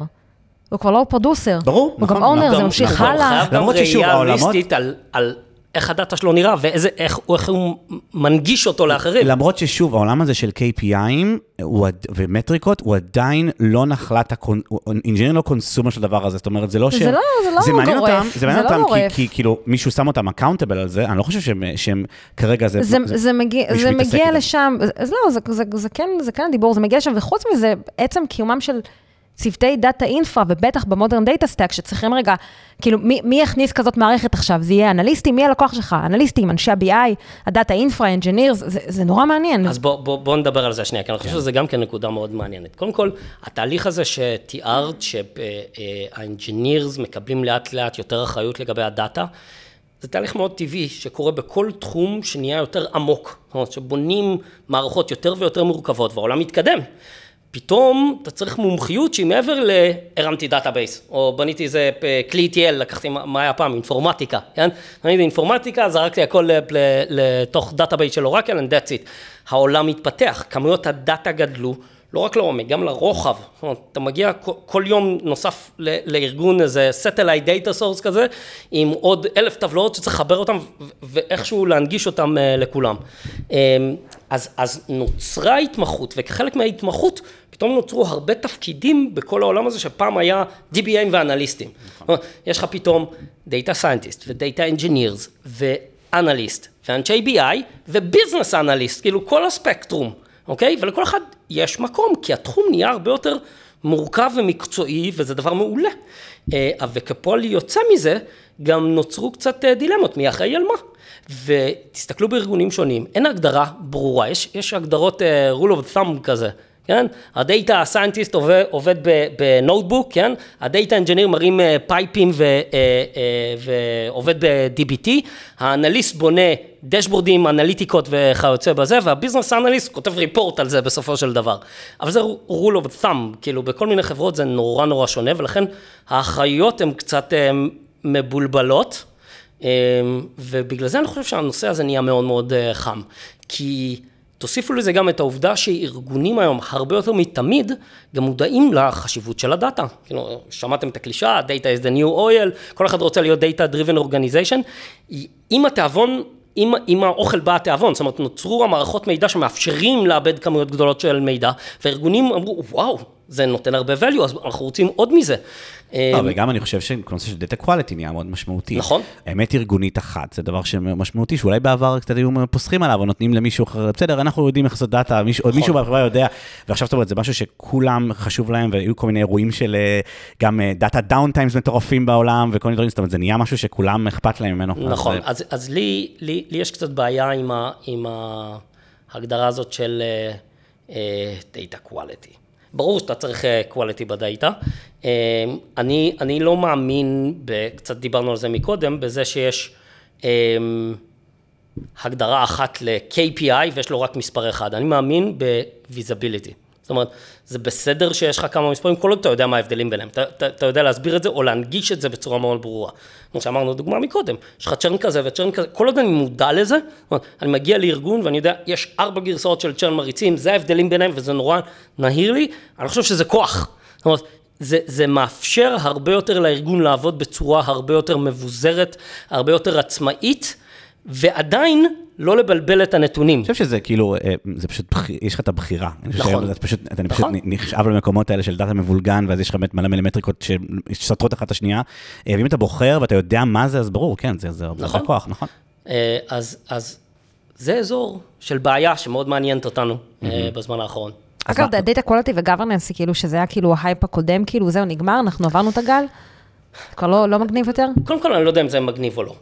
C: הוא כבר לא producer.
B: ברור,
C: הוא גם
B: נכון,
C: owner,
B: נכון,
C: זה ממשיך
B: נכון.
C: הלאה.
D: גם
B: למרות ששוב,
D: ראייה
B: העולמות-
D: הוליסטית על, על איך הדאטה שלו נראה ואיך איך, הוא מנגיש אותו לאחרים.
B: למרות ששוב, העולם הזה של KPI'ים ומטריקות, הוא עדיין לא נחלת, engineer לא consumer של הדבר הזה, זאת אומרת, זה לא ש...
C: זה לא- זה לא
B: זה מעניין
C: גורף,
B: אותם, זה מעניין
C: זה לא
B: אותם, כי-. כי כאילו מישהו שם אותם accountable על זה, אני לא חושב שהם- שהם כרגע זה...
C: זה, זה, מגיע, זה
B: מתעסק
C: מגיע
B: איתם.
C: לשם, אז לא, זה, זה, זה, כן, זה כן הדיבור, זה מגיע לשם, וחוץ מזה, עצם קיומם של צוותי data infra, ובטח ב modern data stack, שצריכים רגע, כאילו, מי, מי יכניס כזאת מערכת עכשיו? זה יהיה אנליסטים? מי הלקוח שלך? אנליסטים, אנשי ה-BI, ה data infra, engineers, זה, זה נורא מעניין.
D: אז בוא, בוא, בוא נדבר על זה שנייה, כי אני חושב שזה גם כן נקודה מאוד מעניינת. קודם כל, התהליך הזה שתיארת, שה engineers מקבלים לאט לאט יותר אחריות לגבי הדאטה, זה תהליך מאוד טבעי שקורה בכל תחום שנהיה יותר עמוק. זאת אומרת, שבונים מערכות יותר ויותר מורכבות, והעולם מתקדם. פתאום אתה צריך מומחיות שהיא מעבר להרמתי database, או בניתי איזה אה, כלי ETL, לקחתי, מה היה פעם, Informatica, כן? בניתי Informatica, זרקתי הכל ל- ל- לתוך database של אורקל, and that's it. העולם מתפתח, כמויות הדאטה גדלו, לא רק לעומק, גם לרוחב. זאת אומרת, אתה מגיע כל, כל יום נוסף לארגון איזה satellite data source כזה, עם עוד אלף טבלאות שצריך לחבר אותם ו- ואיכשהו להנגיש אותם אה, לכולם. אה, אז, אז נוצרה התמחות, וכחלק מההתמחות, פתאום נוצרו הרבה תפקידים בכל העולם הזה, שפעם היה DBAים ואנליסטים. נכון. יש לך פתאום Data Scientist ו-Data Engineers ואנליסט ואנשי BI וביזנס אנליסט, כאילו כל הספקטרום, אוקיי? ולכל אחד יש מקום, כי התחום נהיה הרבה יותר מורכב ומקצועי, וזה דבר מעולה. אה, וכפועל יוצא מזה, גם נוצרו קצת אה, דילמות, מי אחראי על מה. ותסתכלו בארגונים שונים, אין הגדרה ברורה, יש, יש הגדרות uh, rule of thumb כזה, כן? ה data ה scientist עובד, עובד ב notebook, כן? ה data engineer מרים אה, פייפים ו, אה, אה, ועובד ב-DBT, האנליסט בונה דשבורדים, אנליטיקות וכיוצא בזה, וה business analyst כותב report על זה בסופו של דבר. אבל זה rule of thumb, כאילו בכל מיני חברות זה נורא נורא שונה, ולכן האחריות הן קצת מבולבלות. ובגלל זה אני חושב שהנושא הזה נהיה מאוד מאוד אה, חם. כי תוסיפו לזה גם את העובדה שארגונים היום, הרבה יותר מתמיד, גם מודעים לחשיבות של הדאטה. כאילו, שמעתם את הקלישה, Data is the new oil, כל אחד רוצה להיות Data Driven Organization. עם התיאבון, עם, עם האוכל בא התיאבון, זאת אומרת, נוצרו המערכות מידע שמאפשרים לעבד כמויות גדולות של מידע, והארגונים אמרו, וואו, זה נותן הרבה value, אז אנחנו רוצים עוד מזה.
B: לא, וגם אני חושב שנושא של data quality נהיה מאוד משמעותי.
D: נכון.
B: האמת ארגונית אחת, זה דבר שמשמעותי, שאולי בעבר קצת היו פוסחים עליו, או נותנים למישהו אחר, בסדר, אנחנו יודעים איך לעשות דאטה, מישהו, עוד מישהו בחברה יודע, ועכשיו זאת אומרת, זה משהו שכולם חשוב להם, והיו כל מיני אירועים של אה, גם data downtimes מטורפים בעולם, וכל מיני דברים, זאת אומרת, זה נהיה משהו שכולם אכפת להם ממנו.
D: נכון,
B: אז,
D: לי, יש קצת בעיה עם, ההגדרה הזאת של uh, uh, data quality. ברור שאתה צריך uh, quality בדאטה. Uh, אני, אני לא מאמין, קצת דיברנו על זה מקודם, בזה שיש um, הגדרה אחת ל-KPI ויש לו רק מספר אחד. אני מאמין ב-visibility. זאת אומרת, זה בסדר שיש לך כמה מספרים, כל עוד אתה יודע מה ההבדלים ביניהם. אתה, אתה, אתה יודע להסביר את זה או להנגיש את זה בצורה מאוד ברורה. כמו שאמרנו, דוגמה מקודם, יש לך צ'רן כזה וצ'רן כזה, כל עוד אני מודע לזה, זאת אומרת, אני מגיע לארגון ואני יודע, יש ארבע גרסאות של צ'רן מריצים, זה ההבדלים ביניהם וזה נורא נהיר לי, אני חושב שזה כוח. זאת אומרת, זה, זה מאפשר הרבה יותר לארגון לעבוד בצורה הרבה יותר מבוזרת, הרבה יותר עצמאית, ועדיין לא לבלבל את הנתונים.
B: אני חושב שזה כאילו, אה, זה פשוט, יש לך את הבחירה. אני חושב
D: נכון.
B: שאתה פשוט, אתה פשוט
D: נכון.
B: נשאב למקומות האלה של דאטה מבולגן, ואז יש לך באמת מלא מלא מטריקות שסותרות אחת את השנייה, אה, ואם אתה בוחר ואתה יודע מה זה, אז ברור, כן, זה זה הרבה
D: נכון.
B: כוח, נכון?
D: אה, אז, אז זה אזור של בעיה שמאוד מעניינת אותנו אה, בזמן האחרון.
C: אגב,
B: מה-
C: data quality ו governance, כאילו, שזה היה כאילו ההייפ הקודם, כאילו, זהו, נגמר, אנחנו עברנו את הגל? כבר לא, לא מגניב יותר?
D: קודם כל, אני לא יודע אם זה מגניב או לא.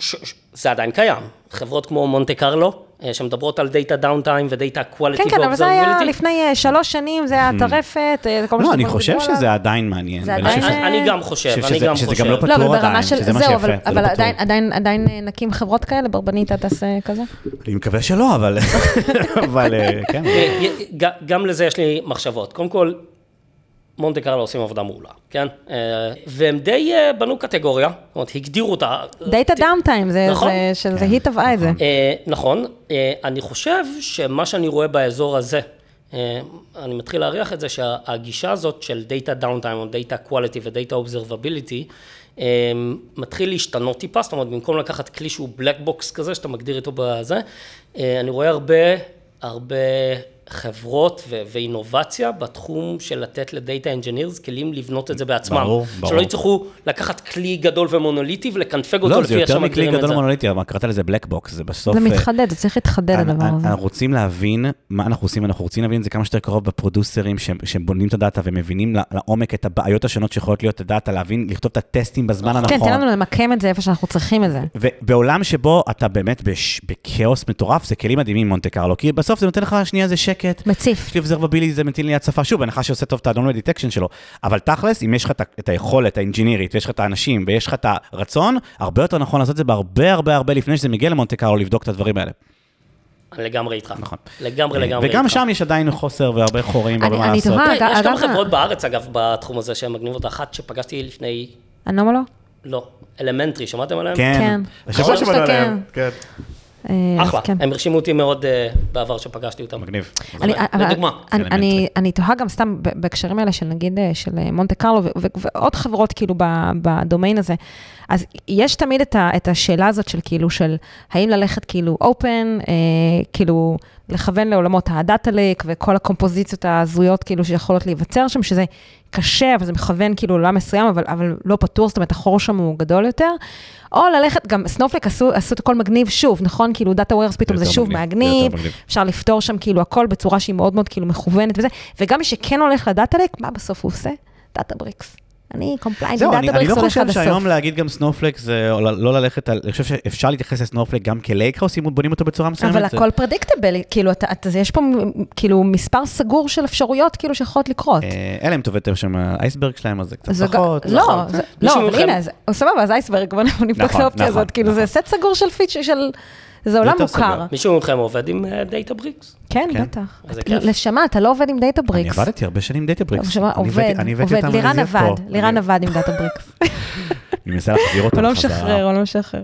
D: ש- ש- זה עדיין קיים. חברות כמו מונטה קרלו, אה, שמדברות על Data Downtime ו-Data Quality
C: כן, כן, אבל זה היה. לפני אה, שלוש שנים, זה היה טרפת, אה, כל מה
B: לא,
C: שאתם
B: אני
C: יכולים
B: חושב. שזה עדיין מעניין.
C: זה עדיין,
B: חושב
D: אני גם חושב, אני
B: שזה-
D: גם
B: שזה
D: חושב.
B: גם לא
C: לא,
B: פתור
C: אבל ברמה
B: עדיין,
C: של,
B: שזה מה שיפה,
C: אבל,
B: זה
C: אבל
B: לא
C: עדיין,
B: פתור.
C: עדיין, עדיין נקים חברות כאלה, ברבניתה תעשה כזה?
B: אני מקווה שלא, אבל... אבל כן.
D: גם לזה יש לי מחשבות. קודם כל, מונטה קרלו עושים עבודה מעולה, כן? אה, והם די אה, בנו קטגוריה, זאת אומרת, הגדירו אותה.
C: דאטה דאונטיים, זה,
D: נכון.
C: זה, שזה היא טבעה את זה.
D: נכון, אה, אני חושב שמה שאני רואה באזור הזה, אני מתחיל להריח את זה שהגישה הזאת של Data Downtime או Data Quality ו-Data Observability, מתחיל להשתנות טיפה, זאת אומרת, במקום לקחת כלי שהוא black box כזה, שאתה מגדיר איתו בזה, אני רואה הרבה, הרבה חברות ו- ואינובציה בתחום של לתת ל data engineers כלים לבנות את זה בעצמם.
B: ברור, ברור.
D: שלא יצטרכו לקחת כלי גדול ומונוליטי ולקנפג אותו
B: לא,
D: לפי
B: זה
D: איך
B: יותר מכלי
D: שמגדירים את
B: גדול
D: זה.
B: מונוליטי, אבל קראת לזה black box, זה בסוף...
C: זה
B: אה,
C: מתחדד, זה צריך להתחדד הדבר הזה.
B: אנחנו רוצים להבין מה אנחנו עושים, אנחנו רוצים להבין את זה כמה שיותר קרוב בפרודוסרים שהם- שהם בונים את הדאטה ומבינים לעומק את הבעיות השונות שיכולות להיות הדאטה, להבין, לכתוב את הטסטים בזמן
C: כן,
B: הנכון.
C: תן לנו למקם את זה איפה שאנחנו צריכים את זה.
B: ובעולם שבו אתה באמת בש- בכאוס מטורף, זה כלים מדהימים מונטה קרלו, כי בסוף זה נותן לך שנייה איזה שקט.
C: מציף.
B: יש לי אובזרבבילי, זה מטיל לי הצפה, שוב, בהנחה שעושה טוב את ה-download detection שלו, אבל תכלס, אם יש לך את היכולת האינג'ינירית, ויש לך את האנשים, ויש לך את הרצון, הרבה יותר נכון לעשות את זה בהרבה הרבה הרבה לפני שזה מגיע למונטה קרלו לבדוק את הדברים האלה.
D: אני לגמרי איתך.
B: נכון.
D: לגמרי לגמרי איתך.
B: וגם שם יש עדיין חוסר והרבה חורים והרבה
C: אני-
B: מה
C: אני
B: לעשות.
C: תוהה,
D: תראה, יש כמה חברות בארץ, אגב, בתחום הזה שהן מגניבות. אחת שפגשתי לפני,
C: אנומלו?
D: לא, אלמנטרי, שמעתם עליהם?
B: כן.
C: כן.
B: השבוע שבאנו
C: שאתה
B: עליהם. כן.
C: אה,
D: אחלה,
C: כן.
D: הם הרשימו אותי מאוד אה, בעבר שפגשתי אותם.
B: מגניב.
C: אני, אבל-
D: לדוגמה.
C: אני, אני. אני תוהה גם סתם בהקשרים האלה של נגיד אה, של מונטה קרלו ו- ו- ועוד חברות כאילו ב- בדומיין הזה. אז יש תמיד את, ה, את השאלה הזאת של כאילו של האם ללכת כאילו אופן, אה, כאילו לכוון לעולמות ה data lake וכל הקומפוזיציות ההזויות כאילו שיכולות להיווצר שם, שזה קשה, אבל זה מכוון כאילו לעולם מסוים, אבל, אבל לא פתור, זאת אומרת החור שם הוא גדול יותר. או ללכת, גם Snowflake עשו, עשו את הכל מגניב שוב, נכון? כאילו data warehouse פתאום זה שוב
B: מגניב,
C: מגניב,
B: מגניב.
C: אפשר לפתור שם כאילו הכל בצורה שהיא מאוד מאוד כאילו מכוונת וזה, וגם מי שכן הולך ל data lake, מה בסוף הוא עושה? Databricks. אני compliant
B: זהו, אני, אני לא
C: הולך
B: חושב
C: עד הסוף.
B: שהיום להגיד גם Snowflake זה לא ללכת על, אני חושב שאפשר להתייחס ל Snowflake גם כ lakehouse, אם בונים אותו בצורה מסוימת.
C: אבל הכל predictable, כאילו, אתה, אתה, יש פה כאילו מספר סגור של אפשרויות כאילו שיכולות לקרות.
B: אה, אלא אם עובד שם ה Iceberg שלהם, אז זה קצת פחות.
C: לא,
D: נכון.
C: לא, אבל הנה, אז- סבבה, אז Iceberg, בוא נבדוק את
B: נכון,
C: האופציה
B: נכון,
C: הזאת, כאילו זה
B: נכון.
C: סט סגור של פיצ'ר של... זה עולם מוכר.
D: מישהו מכם עובד עם Databricks?
C: כן,
B: כן.
C: בטח. נשמה, אתה לא עובד עם Data
B: אני
C: bricks.
B: עבדתי הרבה שנים עם Databricks.
C: נשמה,
B: אני
C: עובד,
B: אני
C: עובד. לירן עבד. לירן
B: אני-
C: עבד עם Databricks.
B: אני מנסה להחזיר אותם
C: הוא לא
B: חזרה.
C: משחרר, הוא לא משחרר.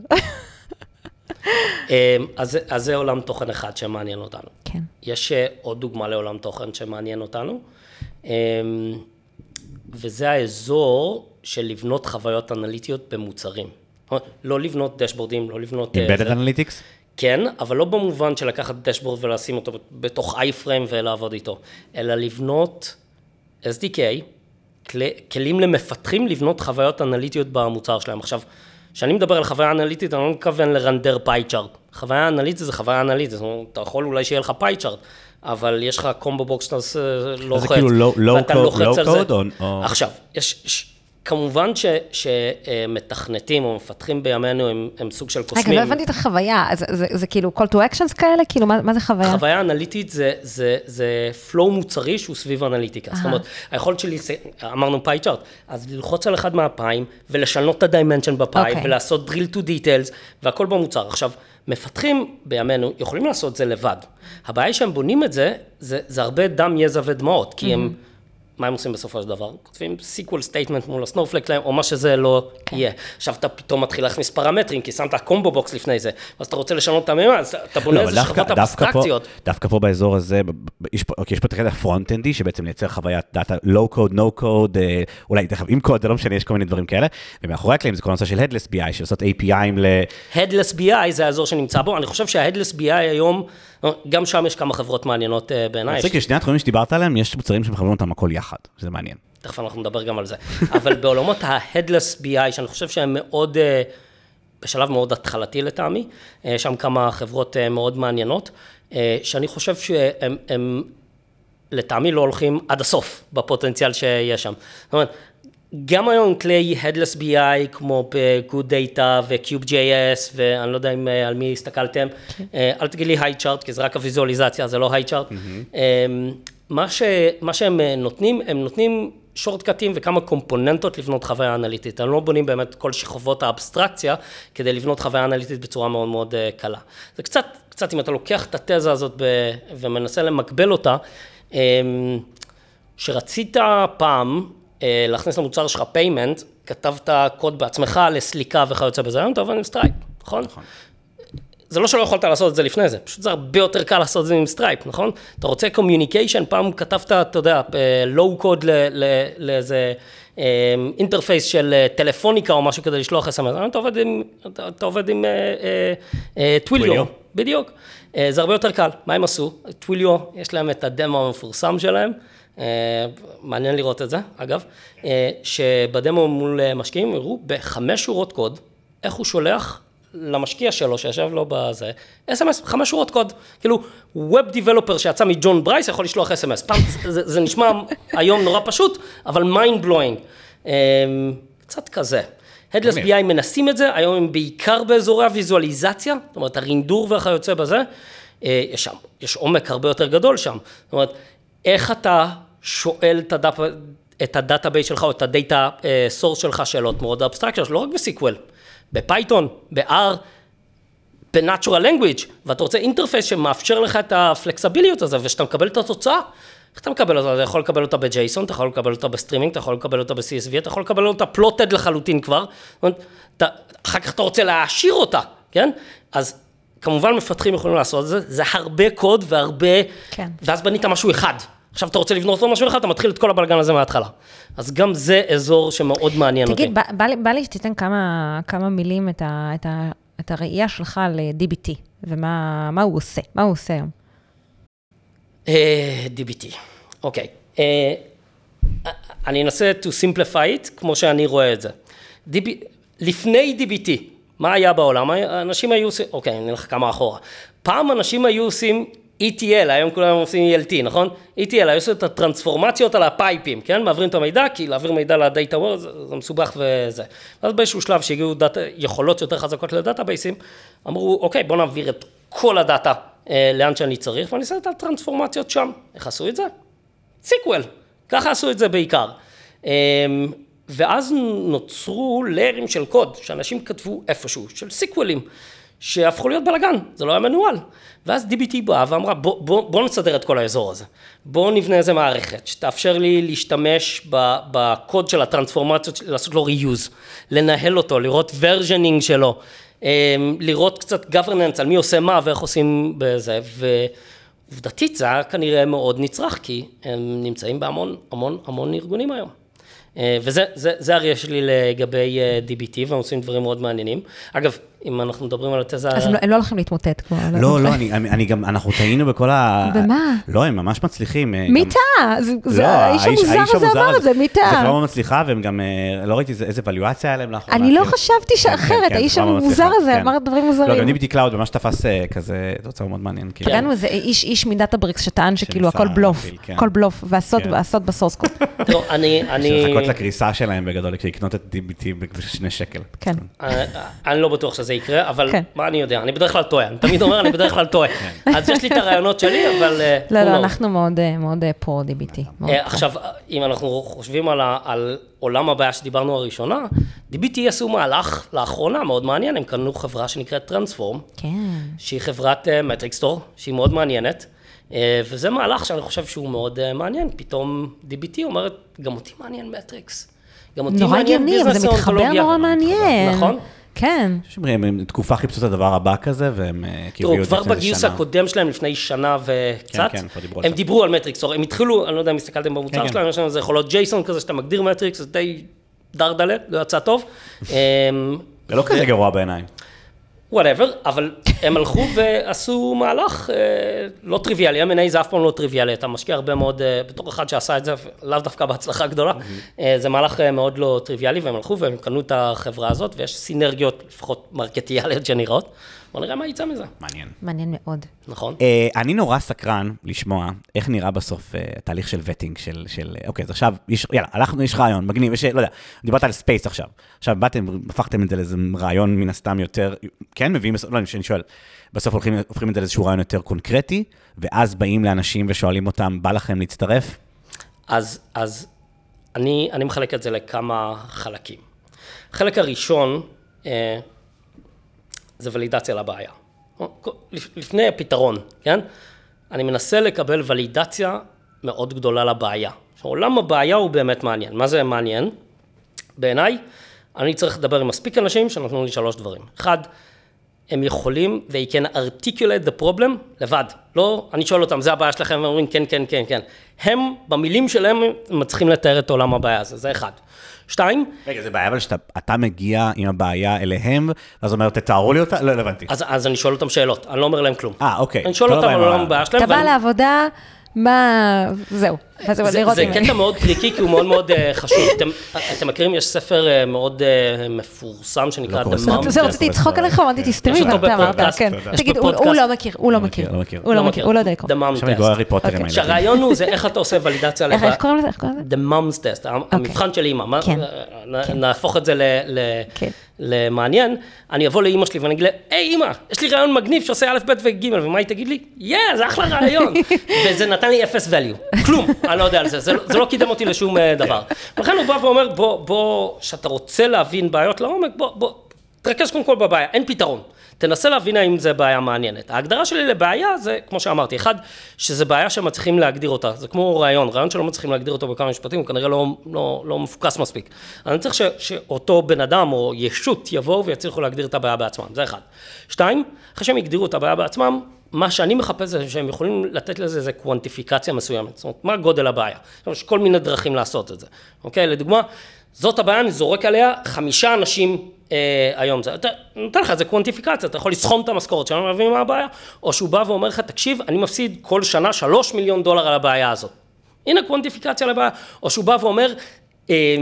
D: אה, אז זה- אז זה עולם תוכן אחד שמעניין אותנו.
C: כן.
D: יש אה, עוד דוגמה לעולם תוכן שמעניין אותנו, אה, וזה האזור של לבנות חוויות אנליטיות במוצרים. לא לבנות דשבורדים, לא לבנות... אה,
B: Embedded. Analytics?
D: כן, אבל לא במובן של לקחת דשבורד ולשים אותו בתוך אייפריים ולעבוד איתו, אלא לבנות SDK, כלי- כלים למפתחים לבנות חוויות אנליטיות במוצר שלהם. עכשיו, כשאני מדבר על חוויה אנליטית, אני לא מתכוון לרנדר pie chart. חוויה אנליטית זה חוויה אנליטית, זאת אומרת, אתה יכול אולי שיהיה לך pie chart, אבל יש לך combo box שאתה לוחץ,
B: כאילו low
D: ואתה לוחץ
B: low
D: על זה.
B: code או- או-
D: עכשיו, יש, כמובן ש- שמתכנתים או מפתחים בימינו הם, הם סוג של קוסמים.
C: רגע, לא הבנתי את החוויה, אז זה- זה כאילו call to actions כאלה? כאילו, מה מה זה חוויה?
D: חוויה אנליטית זה, זה, זה flow מוצרי שהוא סביב אנליטיקה. זאת אומרת, היכולת שלי, זה- אמרנו pie chart, אז ללחוץ על אחד מהפאים ולשנות את ה dimension בפאי
C: אוקיי.
D: ולעשות drill to details והכל במוצר. עכשיו, מפתחים בימינו יכולים לעשות זה לבד. הבעיה היא שהם בונים את זה, זה, זה הרבה דם, יזע ודמעות, כי הם... מה הם עושים בסופו של דבר? כותבים SQL statement מול ה Snowflake שלהם, או מה שזה לא
C: כן.
D: יהיה. עכשיו אתה פתאום מתחיל להכניס פרמטרים, כי שמת combo box לפני זה, אז אתה רוצה לשנות את המימד, אז אתה בונה
B: לא,
D: איזה שכבות אבסטרקציות.
B: דווקא פה באזור הזה, יש פה יש פה את החלק הפרונט-אנדי, שבעצם לייצר חוויית דאטה code, no code, אה, אולי תכף עם קוד, זה לא משנה, יש כל מיני דברים כאלה, ומאחורי הקלעים זה כל הנושא של Headless BI, של לעשות API'ים ל...
D: Headless BI זה האזור שנמצא בו, אני חושב שה-Headless BI היום, גם שם יש כמה חברות מעניינות אה, בעיניי.
B: מצחיק, ששני התחומים שדיברת עליהם, יש מוצרים שמחברים אותם הכל יחד, שזה מעניין.
D: תכף אנחנו נדבר גם על זה. אבל בעולמות ה-Headless BI, שאני חושב שהם מאוד, אה, בשלב מאוד התחלתי לטעמי, אה, שם כמה חברות מאוד מעניינות, שאני חושב שהם הם, לטעמי לא הולכים עד הסוף בפוטנציאל שיש שם. זאת אומרת, גם היום כלי Headless BI כמו ב-Good Data ו-Cube.js ואני לא יודע אם אה, על מי הסתכלתם, אה, אל תגיד לי היי-צ'ארט כי זה רק הוויזואליזציה, זה לא היי-צ'ארט. מה, ש, מה שהם אה, נותנים, הם נותנים שורטקטים וכמה קומפוננטות לבנות חוויה אנליטית. הם לא בונים באמת כל שכבות האבסטרקציה כדי לבנות חוויה אנליטית בצורה מאוד מאוד קלה. זה קצת, קצת אם אתה לוקח את התזה הזאת ב, ומנסה למקבל אותה, שרצית פעם להכניס למוצר שלך payment, כתבת קוד בעצמך לסליקה וכיוצא בזה, היום אתה עובד עם Stripe, נכון? נכון. זה לא שלא יכולת לעשות את זה לפני זה, פשוט זה הרבה יותר קל לעשות את זה עם Stripe, נכון? אתה רוצה communication, פעם כתבת, אתה יודע, low code לאיזה interface של אה, טלפוניקה או משהו כדי לשלוח אתה עובד עם, אתה עובד עם Twilio, בדיוק. זה הרבה יותר קל, מה הם עשו? Twilio, יש להם את הדמו המפורסם שלהם. אה, מעניין לראות את זה, אגב, אה, שבדמו מול משקיעים הראו בחמש שורות קוד, איך הוא שולח למשקיע שלו שישב לו בזה, SMS, חמש שורות קוד. כאילו, Web Developer שיצא מג'ון ברייס יכול לשלוח SMS. פעם, זה, זה נשמע היום נורא פשוט, אבל mind blowing. אה, קצת כזה. Headless BI מנסים את זה, היום הם בעיקר באזורי הוויזואליזציה, זאת אומרת, הרינדור וכיוצא בזה. יש שם, יש עומק הרבה יותר גדול שם. זאת אומרת, איך אתה שואל את, הדאפ, את ה database שלך או את ה data source אה, שלך שאלות מאוד אבסטרקציות, לא רק ב SQL, ב Python, ב-R, ב-Natural Language, ואתה רוצה interface שמאפשר לך את הפלקסביליות הזה, ושאתה מקבל את התוצאה, איך אתה מקבל אותה? אתה יכול לקבל אותה ב-JSON, אתה יכול לקבל אותה בסטרימינג, אתה יכול לקבל אותה ב-CSV, אתה יכול לקבל אותה plotted לחלוטין כבר, זאת אומרת, אתה, אחר כך אתה רוצה להעשיר אותה, כן? אז כמובן מפתחים יכולים לעשות את זה, זה הרבה קוד והרבה, כן. ואז בנית משהו אחד. עכשיו אתה רוצה לבנות עוד משהו אחד, אתה מתחיל את כל הבלגן הזה מההתחלה. אז גם זה אזור שמאוד מעניין
C: תגיד,
D: אותי.
C: תגיד, בא, בא, בא לי שתיתן כמה, כמה מילים את, ה, את, ה, את הראייה שלך ל-DBT, ומה הוא עושה, מה הוא עושה היום.
D: Uh, אה, DBT, אוקיי. Okay. Uh, אני אנסה to simplify it, כמו שאני רואה את זה. DB, לפני DBT, מה היה בעולם? אנשים היו עושים, אוקיי, אני נלך כמה אחורה. פעם אנשים היו עושים ETL, היום כולם עושים ELT, נכון? ETL, היו עושים את הטרנספורמציות על הפייפים, כן? מעבירים את המידע, כי להעביר מידע לדאטה וורד זה, זה מסובך וזה. ואז באיזשהו שלב שהגיעו דאט, יכולות יותר חזקות לדאטאבייסים, אמרו, אוקיי, בואו נעביר את כל הדאטה אה, לאן שאני צריך, ואני אעשה את הטרנספורמציות שם. איך עשו את זה? SQL, ככה עשו את זה בעיקר. אה, ואז נוצרו ליירים של קוד, שאנשים כתבו איפשהו, של סיקוולים. שהפכו להיות בלאגן, זה לא היה מנוהל. ואז DBT באה ואמרה, בוא, בוא, בוא נסדר את כל האזור הזה. בוא נבנה איזה מערכת שתאפשר לי להשתמש בקוד של הטרנספורמציות, לעשות לו reuse, לנהל אותו, לראות versioning שלו, אמ, לראות קצת governance על מי עושה מה ואיך עושים בזה, ועובדתית זה היה כנראה מאוד נצרך, כי הם נמצאים בהמון המון המון ארגונים היום. אה, וזה הראייה שלי לגבי אה, DBT, והם עושים דברים מאוד מעניינים. אגב, אם אנחנו מדברים על התזה...
C: אז הם לא, לא הולכים להתמוטט כבר.
B: לא, לא, לא אני, אני גם, אנחנו טעינו בכל ה...
C: במה?
B: לא, הם ממש מצליחים.
C: אה, מי טעה? לא, האיש המוזר הזה אמר את זה, מי טעה?
B: זה חברה מצליחה, והם גם, לא ראיתי איזה ואליואציה היה להם לאחרונה.
C: אני לא חשבתי שאחרת, כן, כן, האיש המוזר הזה אמר דברים מוזרים.
B: לא, גם DBT Cloud ממש תפס כזה תוצר מאוד מעניין.
C: פגענו איזה איש מדאטה בריקס שטען שכאילו הכל בלוף, הכל בלוף, והסוד בסורס קוד.
D: תראו, אני...
B: לחכות לקריסה שלהם בגדול, לקנות את DBT בשני שקל.
C: כן.
D: אני לא בטוח שזה יקרה, אבל כן. מה אני יודע, אני בדרך כלל טועה, אני תמיד אומר, אני בדרך כלל טועה. כן. אז יש לי את הרעיונות שלי, אבל... אה,
C: לא, לא, אנחנו מאוד אה, pro DBT.
D: אה, עכשיו, אם אנחנו חושבים על עולם הבעיה שדיברנו הראשונה, DBT עשו מהלך לאחרונה מאוד מעניין, הם קנו חברה שנקראת Transform.
C: כן.
D: שהיא חברת metric store, שהיא מאוד מעניינת. וזה מהלך שאני חושב שהוא מאוד מעניין, פתאום DBT אומרת, גם אותי מעניין metrics. גם אותי מעניין
C: business. נורא הגיוני, זה מתחבר נורא מעניין.
D: נכון?
C: כן.
B: הם תקופה חיפשו את הדבר הבא כזה, והם כאילו
D: תראו, כבר בגיוס הקודם שלהם, לפני שנה וקצת, כן, כן, דיברו הם דיברו על metrics, הם התחילו, אני לא יודע אם הסתכלתם במוצר כן, שלהם, יש להם איזה יכולות JSON כזה, שאתה מגדיר metrics, זה די דרדלה, לא יצא טוב.
B: זה לא כזה גרוע בעיניי.
D: Whatever, אבל הם הלכו ועשו מהלך אה, לא טריוויאלי, M&A זה אף פעם לא טריוויאלי, אתה משקיע הרבה מאוד, אה, בתור אחד שעשה את זה, לאו דווקא בהצלחה גדולה, אה, זה מהלך מאוד לא טריוויאלי, והם הלכו והם קנו את החברה הזאת, ויש סינרגיות, לפחות מרקטיאליות שנראות, בוא נראה מה יצא מזה,
B: מעניין.
C: מעניין מאוד.
D: נכון?
B: אה, אני נורא סקרן לשמוע איך נראה בסוף אה, התהליך של vetting, של, של, אוקיי, אז עכשיו, יש, יאללה, הלכנו, יש רעיון, מגניב, יש, לא יודע, דיברת על space עכשיו. עכשיו, באתם, הפכתם את זה לאיזה רעיון מן הסתם יותר, כן, מביאים, בסוף- לא, אני שואל, בסוף הולכים, הופכים את זה לאיזשהו רעיון יותר קונקרטי, ואז באים לאנשים ושואלים אותם, בא לכם להצטרף?
D: אז, אז אני, אני מחלק את זה לכמה חלקים. החלק הראשון אה, זה ולידציה לבעיה. לפ- לפני הפתרון, כן? אני מנסה לקבל ולידציה מאוד גדולה לבעיה. עולם הבעיה הוא באמת מעניין. מה זה מעניין? בעיניי, אני צריך לדבר עם מספיק אנשים שנתנו לי שלוש דברים. אחד, הם יכולים, they can articulate the problem לבד. לא, אני שואל אותם, זה הבעיה שלכם? והם אומרים, כן, כן, כן, כן. הם, במילים שלהם, מצליחים לתאר את עולם הבעיה הזה, זה אחד. שתיים,
B: רגע, זה בעיה אבל שאתה אתה מגיע עם הבעיה אליהם, ואז אומר, תתארו לי אותה? לא, לא הבנתי.
D: אז, אז אני שואל אותם שאלות, אני לא אומר להם כלום.
B: אה, אוקיי.
D: אני שואל
B: לא
D: אותם
B: בא
D: על הבעיה שלהם.
C: אתה בא לעבודה, מה... זהו.
D: זה,
C: לראות
D: זה
C: אם-
D: קטע מאוד טריקי, כי הוא מאוד מאוד אה, חשוב. אתם, אתם מכירים, יש ספר אה, מאוד אה, מפורסם שנקרא
B: לא
D: The
B: ספר.
D: Mom.
C: זה רציתי לצחוק עליך, אמרתי, תסתמי
D: יש
C: מה
D: אותו
C: אתה אמרת, כן. תגיד, הוא. לא מכיר, הוא לא מכיר.
B: לא מכיר.
C: הוא לא מכיר, הוא לא יודע לקרוא.
D: The Mom Test.
C: אוקיי.
D: שהרעיון הוא זה איך אתה עושה ולידציה לבעיה.
C: איך קוראים לזה? איך קוראים לזה?
D: The Mom's Test, המבחן של אימא.
C: כן. כן.
D: נהפוך את זה ל- ל-
C: כן.
D: למעניין. אני אבוא לאימא שלי ואני אגיד לה, היי אימא, יש לי רעיון מגניב שעושה א', ב' וג', ומה היא תגיד לי? יא, זה אחלה רעיון. וזה נתן לי אפס value. כלום, אני לא יודע על זה. זה לא- קידם אותי לשום אה, דבר. לכן הוא בא ואומר, בוא, בוא, שאתה רוצה להבין בעיות לעומק, בוא, בוא, תרכז קודם כל בבעיה, אין פתרון. תנסה להבין האם זה בעיה מעניינת. ההגדרה שלי לבעיה זה, כמו שאמרתי, אחד, שזה בעיה שמצליחים להגדיר אותה. זה כמו רעיון, רעיון שלא מצליחים להגדיר אותו בכמה משפטים, הוא כנראה לא, לא, לא מפוקס מספיק. אני צריך ש, שאותו בן אדם או ישות יבואו ויצליחו להגדיר את הבעיה בעצמם, זה אחד. שתיים, אחרי שהם יגדירו את הבעיה בעצמם, מה שאני מחפש זה שהם יכולים לתת לזה איזה קוונטיפיקציה מסוימת. זאת אומרת, מה גודל הבעיה? יש כל מיני דרכים לעשות את זה. אוקיי? לדוגמה, זאת הבעיה, אני זורק עליה חמישה אנשים אה, היום. זה, אתה נותן לך איזה קוונטיפיקציה, אתה יכול לסכום את המשכורת שלנו, להבין מה הבעיה, או שהוא בא ואומר לך, תקשיב, אני מפסיד כל שנה שלוש מיליון דולר על הבעיה הזאת. הנה קוונטיפיקציה לבעיה. או שהוא בא ואומר, אה,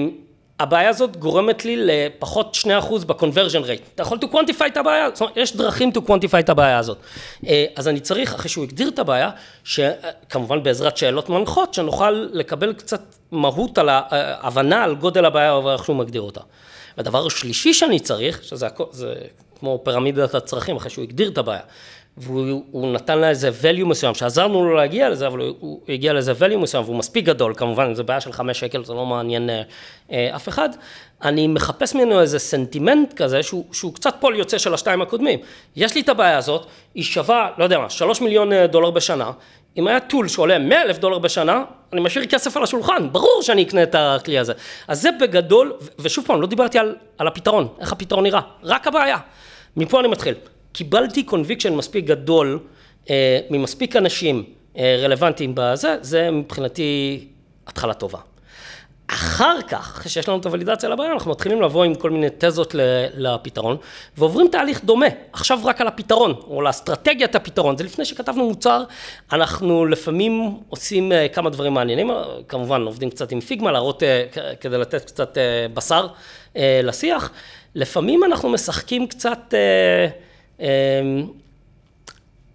D: הבעיה הזאת גורמת לי לפחות 2% ב-conversion rate. אתה יכול to quantify את הבעיה, זאת אומרת, יש דרכים to quantify את הבעיה הזאת. אה, אז אני צריך, אחרי שהוא הגדיר את הבעיה, שכמובן בעזרת שאלות מנחות, שנוכל לקבל קצת מהות על ההבנה על גודל הבעיה ואיך שהוא מגדיר אותה. והדבר השלישי שאני צריך, שזה הכל, זה כמו פירמידת הצרכים, אחרי שהוא הגדיר את הבעיה, והוא הוא נתן לה איזה value מסוים, שעזרנו לו להגיע לזה, אבל הוא, הוא הגיע לאיזה value מסוים, והוא מספיק גדול, כמובן, אם זו בעיה של חמש שקל, זה לא מעניין אה, אה, אף אחד. אני מחפש ממנו איזה סנטימנט כזה, שהוא, שהוא קצת פועל יוצא של השתיים הקודמים. יש לי את הבעיה הזאת, היא שווה, לא יודע מה, שלוש מיליון אה, דולר בשנה, אם היה tool שעולה 100 אלף דולר בשנה, אני משאיר כסף על השולחן, ברור שאני אקנה את הכלי הזה. אז זה בגדול, ושוב פעם, לא דיברתי על, על הפתרון, איך הפתרון נראה, רק הבעיה. מפה אני מתחיל. קיבלתי conviction מספיק גדול אה, ממספיק אנשים אה, רלוונטיים בזה, זה מבחינתי התחלה טובה. אחר כך, אחרי שיש לנו את הוולידציה לבעיה, אנחנו מתחילים לבוא עם כל מיני תזות לפתרון, ועוברים תהליך דומה, עכשיו רק על הפתרון, או לאסטרטגיית הפתרון. זה לפני שכתבנו מוצר, אנחנו לפעמים עושים אה, כמה דברים מעניינים, כמובן עובדים קצת עם פיגמה, להראות, אה, כדי לתת קצת אה, בשר לשיח. לפעמים אנחנו משחקים קצת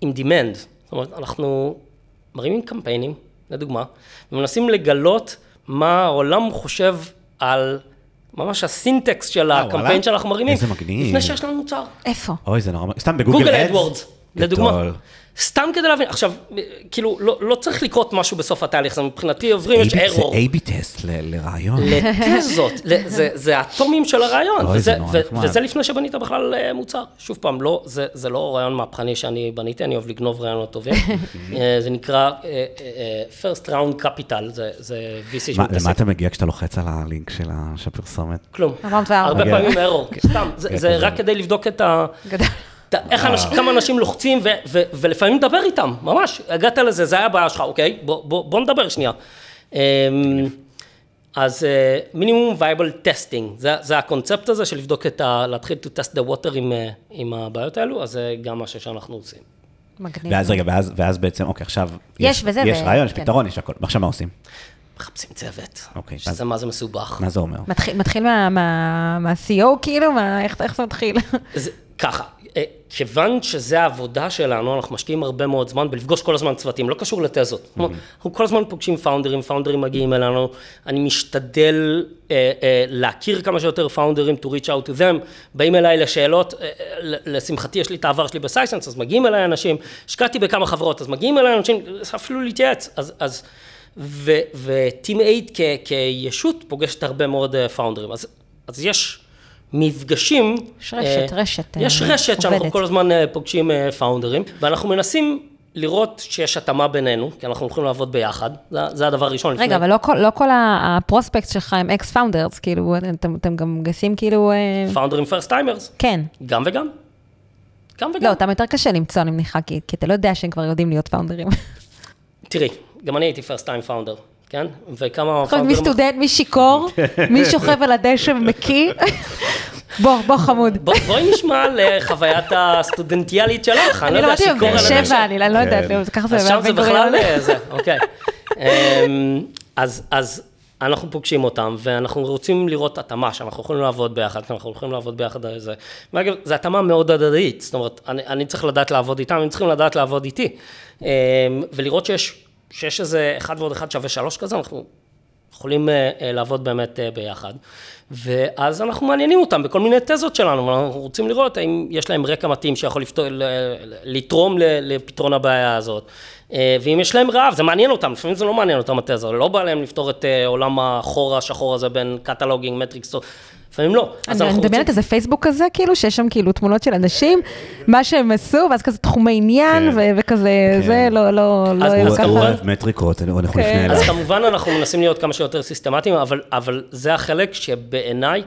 D: עם demand, זאת אומרת, אנחנו מרימים קמפיינים, לדוגמה, ומנסים לגלות מה העולם חושב על ממש ה syntax של
B: אה,
D: הקמפיין? שאנחנו מרימים.
B: איזה מגניב.
D: לפני שיש לנו מוצר.
C: איפה?
B: אוי, זה נורא... סתם ב
D: Google
B: Google
D: Ads? AdWords,
B: לדוגמה.
D: סתם כדי להבין, עכשיו, כאילו, לא, לא צריך לקרות משהו בסוף התהליך, זה מבחינתי עוברים, יש
B: A-B זה
D: ארור.
B: A-B test ל- לרעיון.
D: לתזות, זה, זה האטומים של הרעיון, וזה, ו-. וזה לפני שבנית בכלל אה, מוצר. שוב פעם, לא, זה, זה לא רעיון מהפכני שאני בניתי, אני אוהב לגנוב רעיונות טובים. אה, זה נקרא אה, First Round Capital, זה, זה VC שמתעסק.
B: למה אתה מגיע כשאתה לוחץ על הלינק של הפרסומת?
D: כלום.
C: 404.
D: הרבה
B: מגיע.
D: פעמים ארור, סתם, זה,
B: כזה.
D: רק כדי לבדוק את ה... איך אנשים, כמה אנשים לוחצים ו- ו- ולפעמים לדבר איתם, ממש, הגעת לזה, זה היה הבעיה שלך, אוקיי? בוא, בוא, בוא נדבר שנייה. אמ, אז minimum viable testing, זה הקונספט הזה של לבדוק את ה... להתחיל to test the water עם, אה, עם הבעיות האלו, אז זה גם משהו שאנחנו עושים.
C: מגניב.
B: ואז רגע, ואז, ואז בעצם, אוקיי, עכשיו...
C: יש וזה,
B: יש
C: ו-
B: רעיון, יש
C: כן.
B: פתרון, יש הכל. ועכשיו מה עושים?
D: מחפשים צוות,
B: אוקיי,
D: שזה
B: אז-
D: מה זה מסובך.
B: מה זה אומר?
C: מתחיל, מתחיל מה, מה, מה-CO כאילו? מה, איך, איך זה מתחיל?
D: זה ככה, אה, כיוון שזה העבודה שלנו, אנחנו משקיעים הרבה מאוד זמן בלפגוש כל הזמן צוותים, לא קשור לתזות. כלומר, אנחנו כל הזמן פוגשים פאונדרים, פאונדרים מגיעים אלינו, אני משתדל אה, אה, להכיר כמה שיותר פאונדרים, to reach out to them, באים אליי לשאלות, אה, אה, לשמחתי יש לי את העבר שלי בסייסנס, אז מגיעים אליי אנשים, השקעתי בכמה חברות, אז מגיעים אליי אנשים, אפילו להתייעץ, אז... אז וטים 8 כ- כישות פוגשת הרבה מאוד אה, פאונדרים, אז, אז יש מפגשים.
C: יש רשת,
D: אה,
C: רשת,
D: יש
C: אה,
D: רשת שאנחנו
C: עובדת.
D: כל הזמן אה, פוגשים אה, פאונדרים, ואנחנו מנסים לראות שיש התאמה בינינו, כי אנחנו הולכים לעבוד ביחד, זה, זה הדבר הראשון.
C: רגע, אבל לא כל, לא כל ה prospect שלך הם ex founders, כאילו, אתם, אתם גם מגייסים כאילו... founder
D: ים first timers,
C: כן.
D: גם וגם. גם וגם.
C: לא, אותם יותר קשה למצוא, אני מניחה, כי, כי אתה לא יודע שהם כבר יודעים להיות founder ים.
D: תראי, גם אני הייתי first time founder, כן? וכמה
C: יכול להיות מי סטודנט, מי שיכור, מי שוכב על הדשא ומקיא. בוא, בוא חמוד.
D: בוא- בואי נשמע על אה, חוויית הסטודנטיאלית שלך, אני
C: אני
D: לא יודע,
C: למדתי
D: שיכור על
C: בבאר
D: הדשא.
C: שבע, אני לא יודעת,
B: כן.
C: ככה זה
D: אז שם זה בכלל. אה, זה, אוקיי. אמ, אז, אז אנחנו פוגשים אותם, ואנחנו רוצים לראות התאמה, שאנחנו יכולים לעבוד ביחד, כי אנחנו יכולים לעבוד ביחד על זה. ואגב, זו התאמה מאוד הדדית, זאת אומרת, אני, אני צריך לדעת לעבוד איתם, הם צריכים לדעת לעבוד איתי. אמ, ולראות שיש, שיש איזה אחד ועוד אחד שווה שלוש כזה, אנחנו יכולים אה, אה, לעבוד באמת אה, ביחד. ואז אנחנו מעניינים אותם בכל מיני תזות שלנו, ואנחנו רוצים לראות האם יש להם רקע מתאים שיכול לפתור, לתרום לפתרון הבעיה הזאת. ואם יש להם רעב, זה מעניין אותם, לפעמים זה לא מעניין אותם התזה, לא בא להם לפתור את עולם החור השחור הזה בין קטלוגינג, מטריקס, לפעמים לא. אז
C: אני
D: אנחנו
C: מדמיינת איזה פייסבוק כזה, כאילו, שיש שם כאילו תמונות של אנשים, מה שהם עשו, ואז כזה תחומי עניין,
B: כן.
C: וכזה,
B: כן.
C: זה לא, לא, לא,
B: הוא אוהב מטריקות, אנחנו
C: כן.
B: נפנה אליו.
D: אז כמובן אנחנו מנסים להיות כמה שיותר סיסטמטיים, אבל, אבל זה החלק שבעיניי,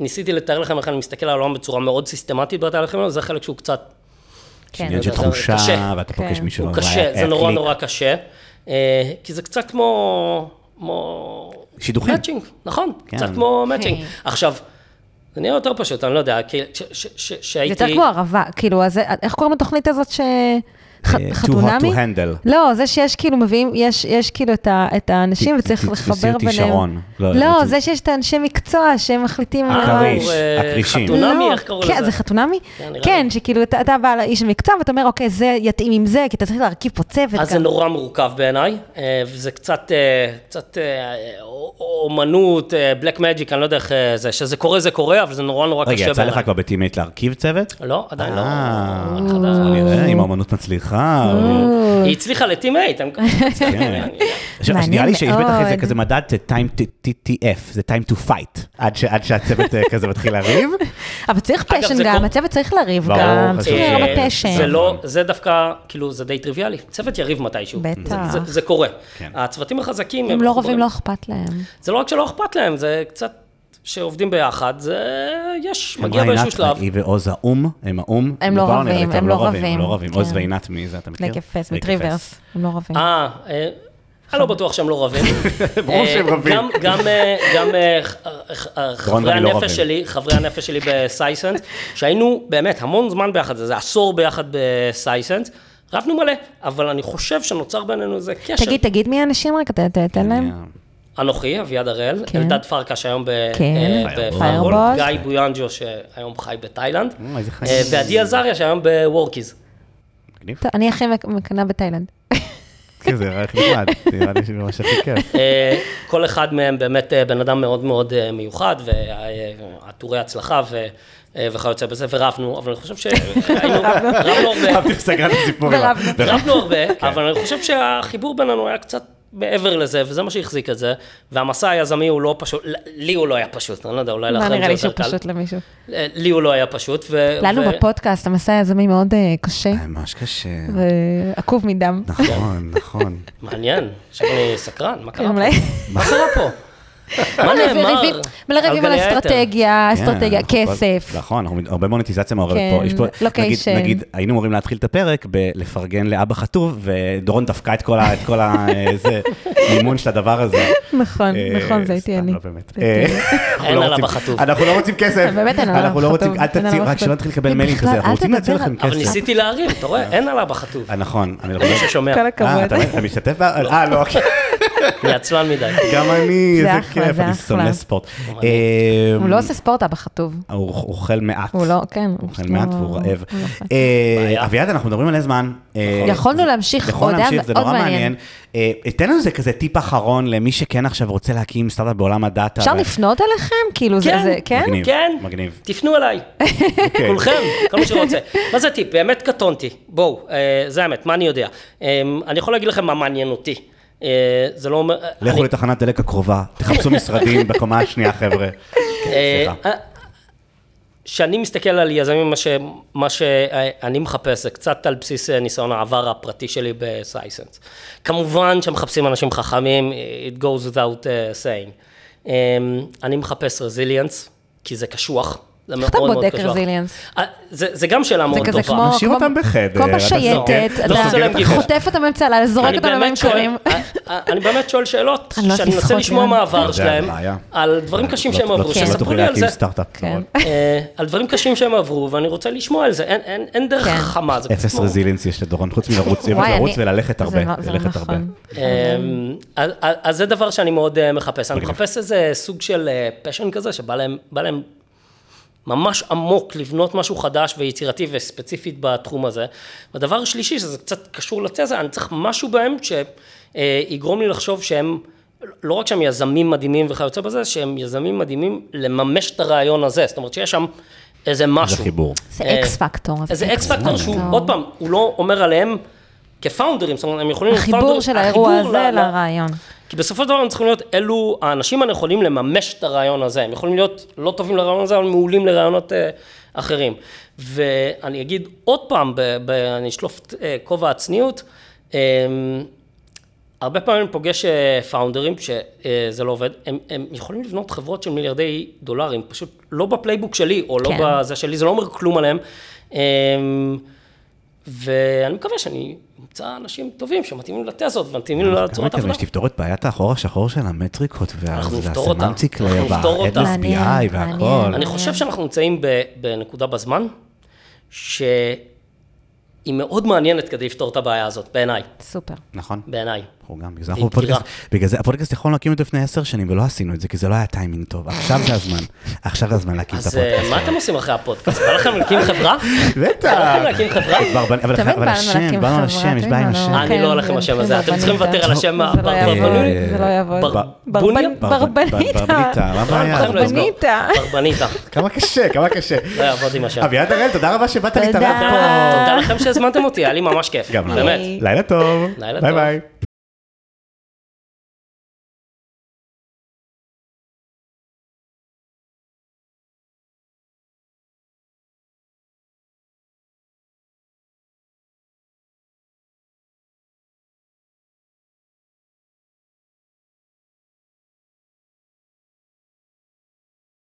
D: ניסיתי לתאר לכם איך אני מסתכל על העולם בצורה מאוד סיסטמטית בתהליכים האלה, זה חלק שהוא קצת
C: כן.
B: עניין של תחושה. ואתה
C: כן.
B: פוגש מישהו.
D: הוא קשה, זה נורא. נורא קשה, אה, כי זה קצת כמו... כמו...
B: שידוכים.
D: מאצ'ינג, נכון,
B: כן.
D: קצת כמו מאצ'ינג.
C: כן.
D: עכשיו, זה נהיה יותר פשוט, אני לא יודע, כי ש- ש- ש-
C: זה
D: שהייתי...
C: יותר כמו ערבה, כאילו, אז איך קוראים לתוכנית הזאת ש...
B: אה, too hot
C: חתונמי?
B: to handle.
C: לא, זה שיש כאילו מביאים, יש, יש כאילו את, ה, את האנשים וצריך
B: תתפסי
C: לחבר
B: אותי
C: ביניהם.
B: שרון. לא,
C: לא,
B: רציתי-
C: זה שיש את האנשי מקצוע שהם מחליטים על...
B: הכריש,
D: אה,
B: הכרישים.
D: חתונמי,
C: לא,
D: איך קראו
C: כן,
D: לזה?
C: זה חתונמי?
D: כן,
C: כן. שכאילו אתה, אתה בא לאיש המקצוע ואתה אומר, אוקיי, זה יתאים עם זה, כי אתה צריך להרכיב פה צוות.
D: אז זה. נורא מורכב בעיניי, אה, וזה קצת, אה, קצת אה, אומנות, black magic, אני לא יודע איך אה, זה, שזה קורה זה קורה, אבל זה נורא נורא קשה
B: רגע,
D: בעיניי.
B: יצא לך כבר ב Team8 להרכיב צוות?
D: לא, עדיין לא.
B: אה,
D: רק חדש.
B: אם מצליחה.
C: אה.
D: היא הצליחה ל Team8,
B: כן. נראה לי שיש בטח איזה. כזה מדד אה, time to- TTF, זה time to fight, עד שהצוות אה, כזה מתחיל לריב.
C: אבל צריך passion
D: זה
C: גם, הצוות צריך לריב גם, צריך. לראות פשן.
D: זה לא, זה דווקא, כאילו, זה די טריוויאלי. צוות יריב מתישהו.
C: בטח.
D: זה- זה- זה קורה.
B: כן.
D: הצוותים החזקים,
C: הם לא. רבים, לא אכפת להם.
D: זה לא רק שלא אכפת להם, זה קצת, שעובדים ביחד, זה, יש, מגיע באיזשהו שלב.
B: היא ועוז האו"ם, הם האו"ם.
C: הם לא רבים, הם לא
B: הם
C: רבים,
B: לא רבים. עוז
C: כן.
B: ועינת, מי זה, אתה מכיר?
C: לייק מטריברס, הם לא רבים.
D: אה, אה, אני לא בטוח שהם לא רבים.
B: ברור שהם
D: אה,
B: רבים.
D: גם, גם, אה, אה, אה, חברי
B: לא
D: הנפש. שלי, חברי הנפש שלי ב Sisense, שהיינו באמת המון זמן ביחד, זה עשור ביחד ב Sisense, רבנו מלא, אבל אני חושב שנוצר בינינו איזה קשר.
C: תגיד, תגיד מי האנשים רק, תן להם.
D: אנוכי, אביעד הראל,
C: כן.
D: אלדד פרקש היום
C: כן.
D: ב
C: Firebolt, Firebolt.
D: גיא בויאנג'ו שהיום חי בתאילנד,
B: אה.
D: אה, ועדי עזריה שהיום ב
B: Workiz.
C: טוב, אני הכי מק- מקנאה בתאילנד.
B: כן, זה רק נחמד, נראה לי שממש הכי כיף.
D: אה, כל אחד מהם באמת אה, בן אדם מאוד מאוד אה, מיוחד, ועטורי הצלחה ו- אה, וכיוצא בזה, ורבנו, אבל אני חושב שהיינו, רבנו הרבה. רבנו הרבה, אבל אני חושב שהחיבור בינינו היה קצת מעבר לזה, וזה מה שהחזיק את זה, והמסע היזמי הוא לא פשוט, לי הוא לא היה פשוט, אני לא יודע, אולי
C: לא
D: לאחרים
C: נראה לי
D: זה
C: שהוא
D: יותר קל.
C: פשוט למישהו.
D: אה, לי הוא לא היה פשוט, ו...
C: לנו
D: ו-
C: בפודקאסט המסע היזמי מאוד אה, קשה,
B: ממש קשה.
C: ועקוב מדם.
B: נכון, נכון.
D: מעניין, עכשיו אני סקרן, מה קרה
C: כן,
D: פה? מה קרה פה? מה נאמר?
C: ריבים- מלא ריבים על? אסטרטגיה, אסטרטגיה,
B: כן, כל-
C: כסף.
B: נכון, הרבה מוניטיזציה מעורבת
C: כן,
B: פה. יש פה, נגיד,
C: לוקיישן.
B: נגיד, היינו אמורים להתחיל את הפרק בלפרגן לאבא חטוב, ודורון דפקה את כל ה... את כל ה... זה, מימון של הדבר הזה.
C: נכון,
B: אה,
C: נכון, זה הייתי אני.
B: לא אה, אנחנו
D: אין
B: לא
D: על
B: רוצים-
D: אבא חטוב.
B: אנחנו לא רוצים כסף.
C: באמת אין על אבא
B: אנחנו לא רוצים,
C: חטוב.
B: אל תציעו, רק שלא. נתחיל לקבל מיילים כזה, אנחנו רוצים להציע. לכם
D: אבל
B: כסף.
D: ניסיתי להרים, אתה רואה? אין על אבא חטוב.
B: אה, נכון, אני לא יודע.
D: ששומע,
C: כל
B: אה,
C: הכבוד.
B: אתה אתה משתתף? אה, לא, אוקיי.
D: אני עצלן מדי.
B: גם אני,
C: זה
B: איזה כיף, אני. שונא ספורט.
C: הוא
B: אה,
C: לא עושה ספורט, אבא חטוב.
B: הוא הוא אוכל מעט.
C: הוא לא, כן.
B: הוא אוכל
C: פשוט
B: מעט
C: לא-
B: והוא רעב.
C: הוא לא.
B: אה. אביעד, אנחנו מדברים מלא זמן. אה,
C: יכולנו להמשיך עוד,
B: זה נורא
C: מעניין.
B: אה, תן לנו איזה כזה טיפ אחרון למי שכן עכשיו רוצה להקים סטארט-אפ בעולם הדאטה.
C: אפשר לפנות אליכם? כאילו, זה,
D: כן.
C: כן?
B: מגניב,
D: כן.
B: מגניב.
D: תפנו אליי,
B: אוקיי.
D: כולכם, כל מי שרוצה. מה זה טיפ? באמת קטונתי. בואו, זה האמת, מה אני יודע? אה, אני יכול להגיד לכם מה מעניין אותי. אה, זה לא אומר...
B: לכו
D: אני-
B: לתחנת דלק הקרובה, תחפשו משרדים בקומה השנייה, חבר'ה.
D: אה,
B: סליחה.
D: אה, כשאני מסתכל על יזמים, מה ש- מה שאני מחפש זה קצת על בסיס אה, ניסיון העבר הפרטי שלי בסייסנס. כמובן שמחפשים אנשים חכמים, it goes without saying. Um, אני מחפש רזיליאנס, כי זה קשוח. זה
C: איך אתה
D: מאוד מאוד
C: בודק
D: קשוח.
C: resilience?
D: אה, זה זה גם שאלה
C: זה
D: מאוד
C: כזה
D: טובה.
C: כמו...
B: נשאיר
C: כמו-
B: אותם בחדר,
C: כמו
B: אתה
C: בשייטת,
D: לא
C: אתה
D: עושה להם גיחה.
C: חוטף אותם מצלע, זורק
D: אני
C: אותם קרים.
D: אה, אה, אני באמת שואל שאלות,
C: לא
D: שאני מנסה לשמוע. מהעבר
B: זה
D: שלהם. על דברים קשים
B: לא-
D: שהם
B: לא-
D: עברו,
B: לא תוכלי
D: לי על זה.
B: סטארט-אפ.
C: כן.
D: על דברים קשים שהם עברו, ואני רוצה לשמוע על זה, אין- דרך
C: כן.
D: חכמה, זה קצת
B: אפס רזילינס יש לדורון, חוץ מלרוץ, וללכת
C: זה
B: הרבה,
C: לא- זה לא
B: ללכת הרבה.
C: נכון.
D: אמ, אז- זה דבר שאני מאוד מחפש. אני. מחפש איזה סוג של passion כזה, שבא להם בא להם ממש עמוק לבנות משהו חדש ויצירתי וספציפית בתחום הזה. והדבר השלישי, שזה קצת קשור לתזה, אני צריך משהו בהם שיגרום לי לחשוב שהם, לא רק שהם יזמים מדהימים וכיוצא בזה, שהם יזמים מדהימים לממש את הרעיון הזה. זאת אומרת שיש שם איזה משהו.
B: זה חיבור.
C: זה
D: אה,
C: אקס פקטור. זה
D: X factor שהוא. עוד פעם, הוא לא אומר עליהם כ founder ים, זאת אומרת, הם יכולים
C: החיבור של האירוע הזה לרעיון.
D: כי בסופו של דבר הם צריכים להיות אלו האנשים הנכונים לממש את הרעיון הזה. הם יכולים להיות לא טובים לרעיון הזה, אבל מעולים לרעיונות אה, אחרים. ואני אגיד עוד פעם, ב, ב, אני אשלוף את אה, כובע הצניעות, אה, הרבה פעמים אני פוגש אה, founder ים שזה לא עובד, הם, הם יכולים לבנות חברות של מיליארדי דולרים, פשוט לא ב playbook שלי, או לא
C: כן.
D: בזה שלי, זה לא אומר כלום עליהם. אה, ואני מקווה שאני אמצא אנשים טובים שמתאימים לתזות ומתאימים לצורת עבודה.
B: שתפתור את בעיית החור השחור של המטריקות.
D: וה semantic אותה. וה
B: headless
C: מעניין,
B: BI והכל.
D: אני חושב שאנחנו נמצאים ב- בנקודה בזמן, שהיא מאוד מעניינת כדי לפתור את הבעיה הזאת, בעיניי,
C: סופר.
B: נכון.
D: בעיניי.
B: אנחנו גם, בגלל זה אנחנו בפודקאסט. בגלל זה הפודקאסט יכולנו להקים אותו לפני עשר שנים ולא עשינו את זה, כי זה לא היה טיימינג טוב. עכשיו זה הזמן, עכשיו זה הזמן להקים את
D: אז אה,
B: הפודקאסט.
D: מה אתם עושים אחרי הפודקאסט? בא לכם להקים חברה?
B: בטח.
D: בא לכם להקים חברה?
B: אבל השם, באנו על השם, יש בעיה עם. השם.
D: אני
C: כן,
D: לא הולך עם השם הזה, אתם צריכים. לוותר על השם
C: לא יעבוד,
D: הברבנוני.
C: זה לא יעבוד.
D: בר-
C: ברבנ-
D: בוניה?
C: ברבניתה.
B: ברבניתה, מה הבעיה?
D: אף אחד לא יסגור.
C: ברבניתה.
D: ברבניתה,
B: כמה קשה, כמה קשה.
D: לא יעבוד עם השם.
B: אביעד הראל, תודה רבה שבאת. להתארח פה.
D: תודה לכם שהזמנתם אותי, היה לי ממש כיף,
B: גם לנו.
D: באמת.
B: לילה טוב.
D: לילה
B: ביי
D: טוב.
B: ביי.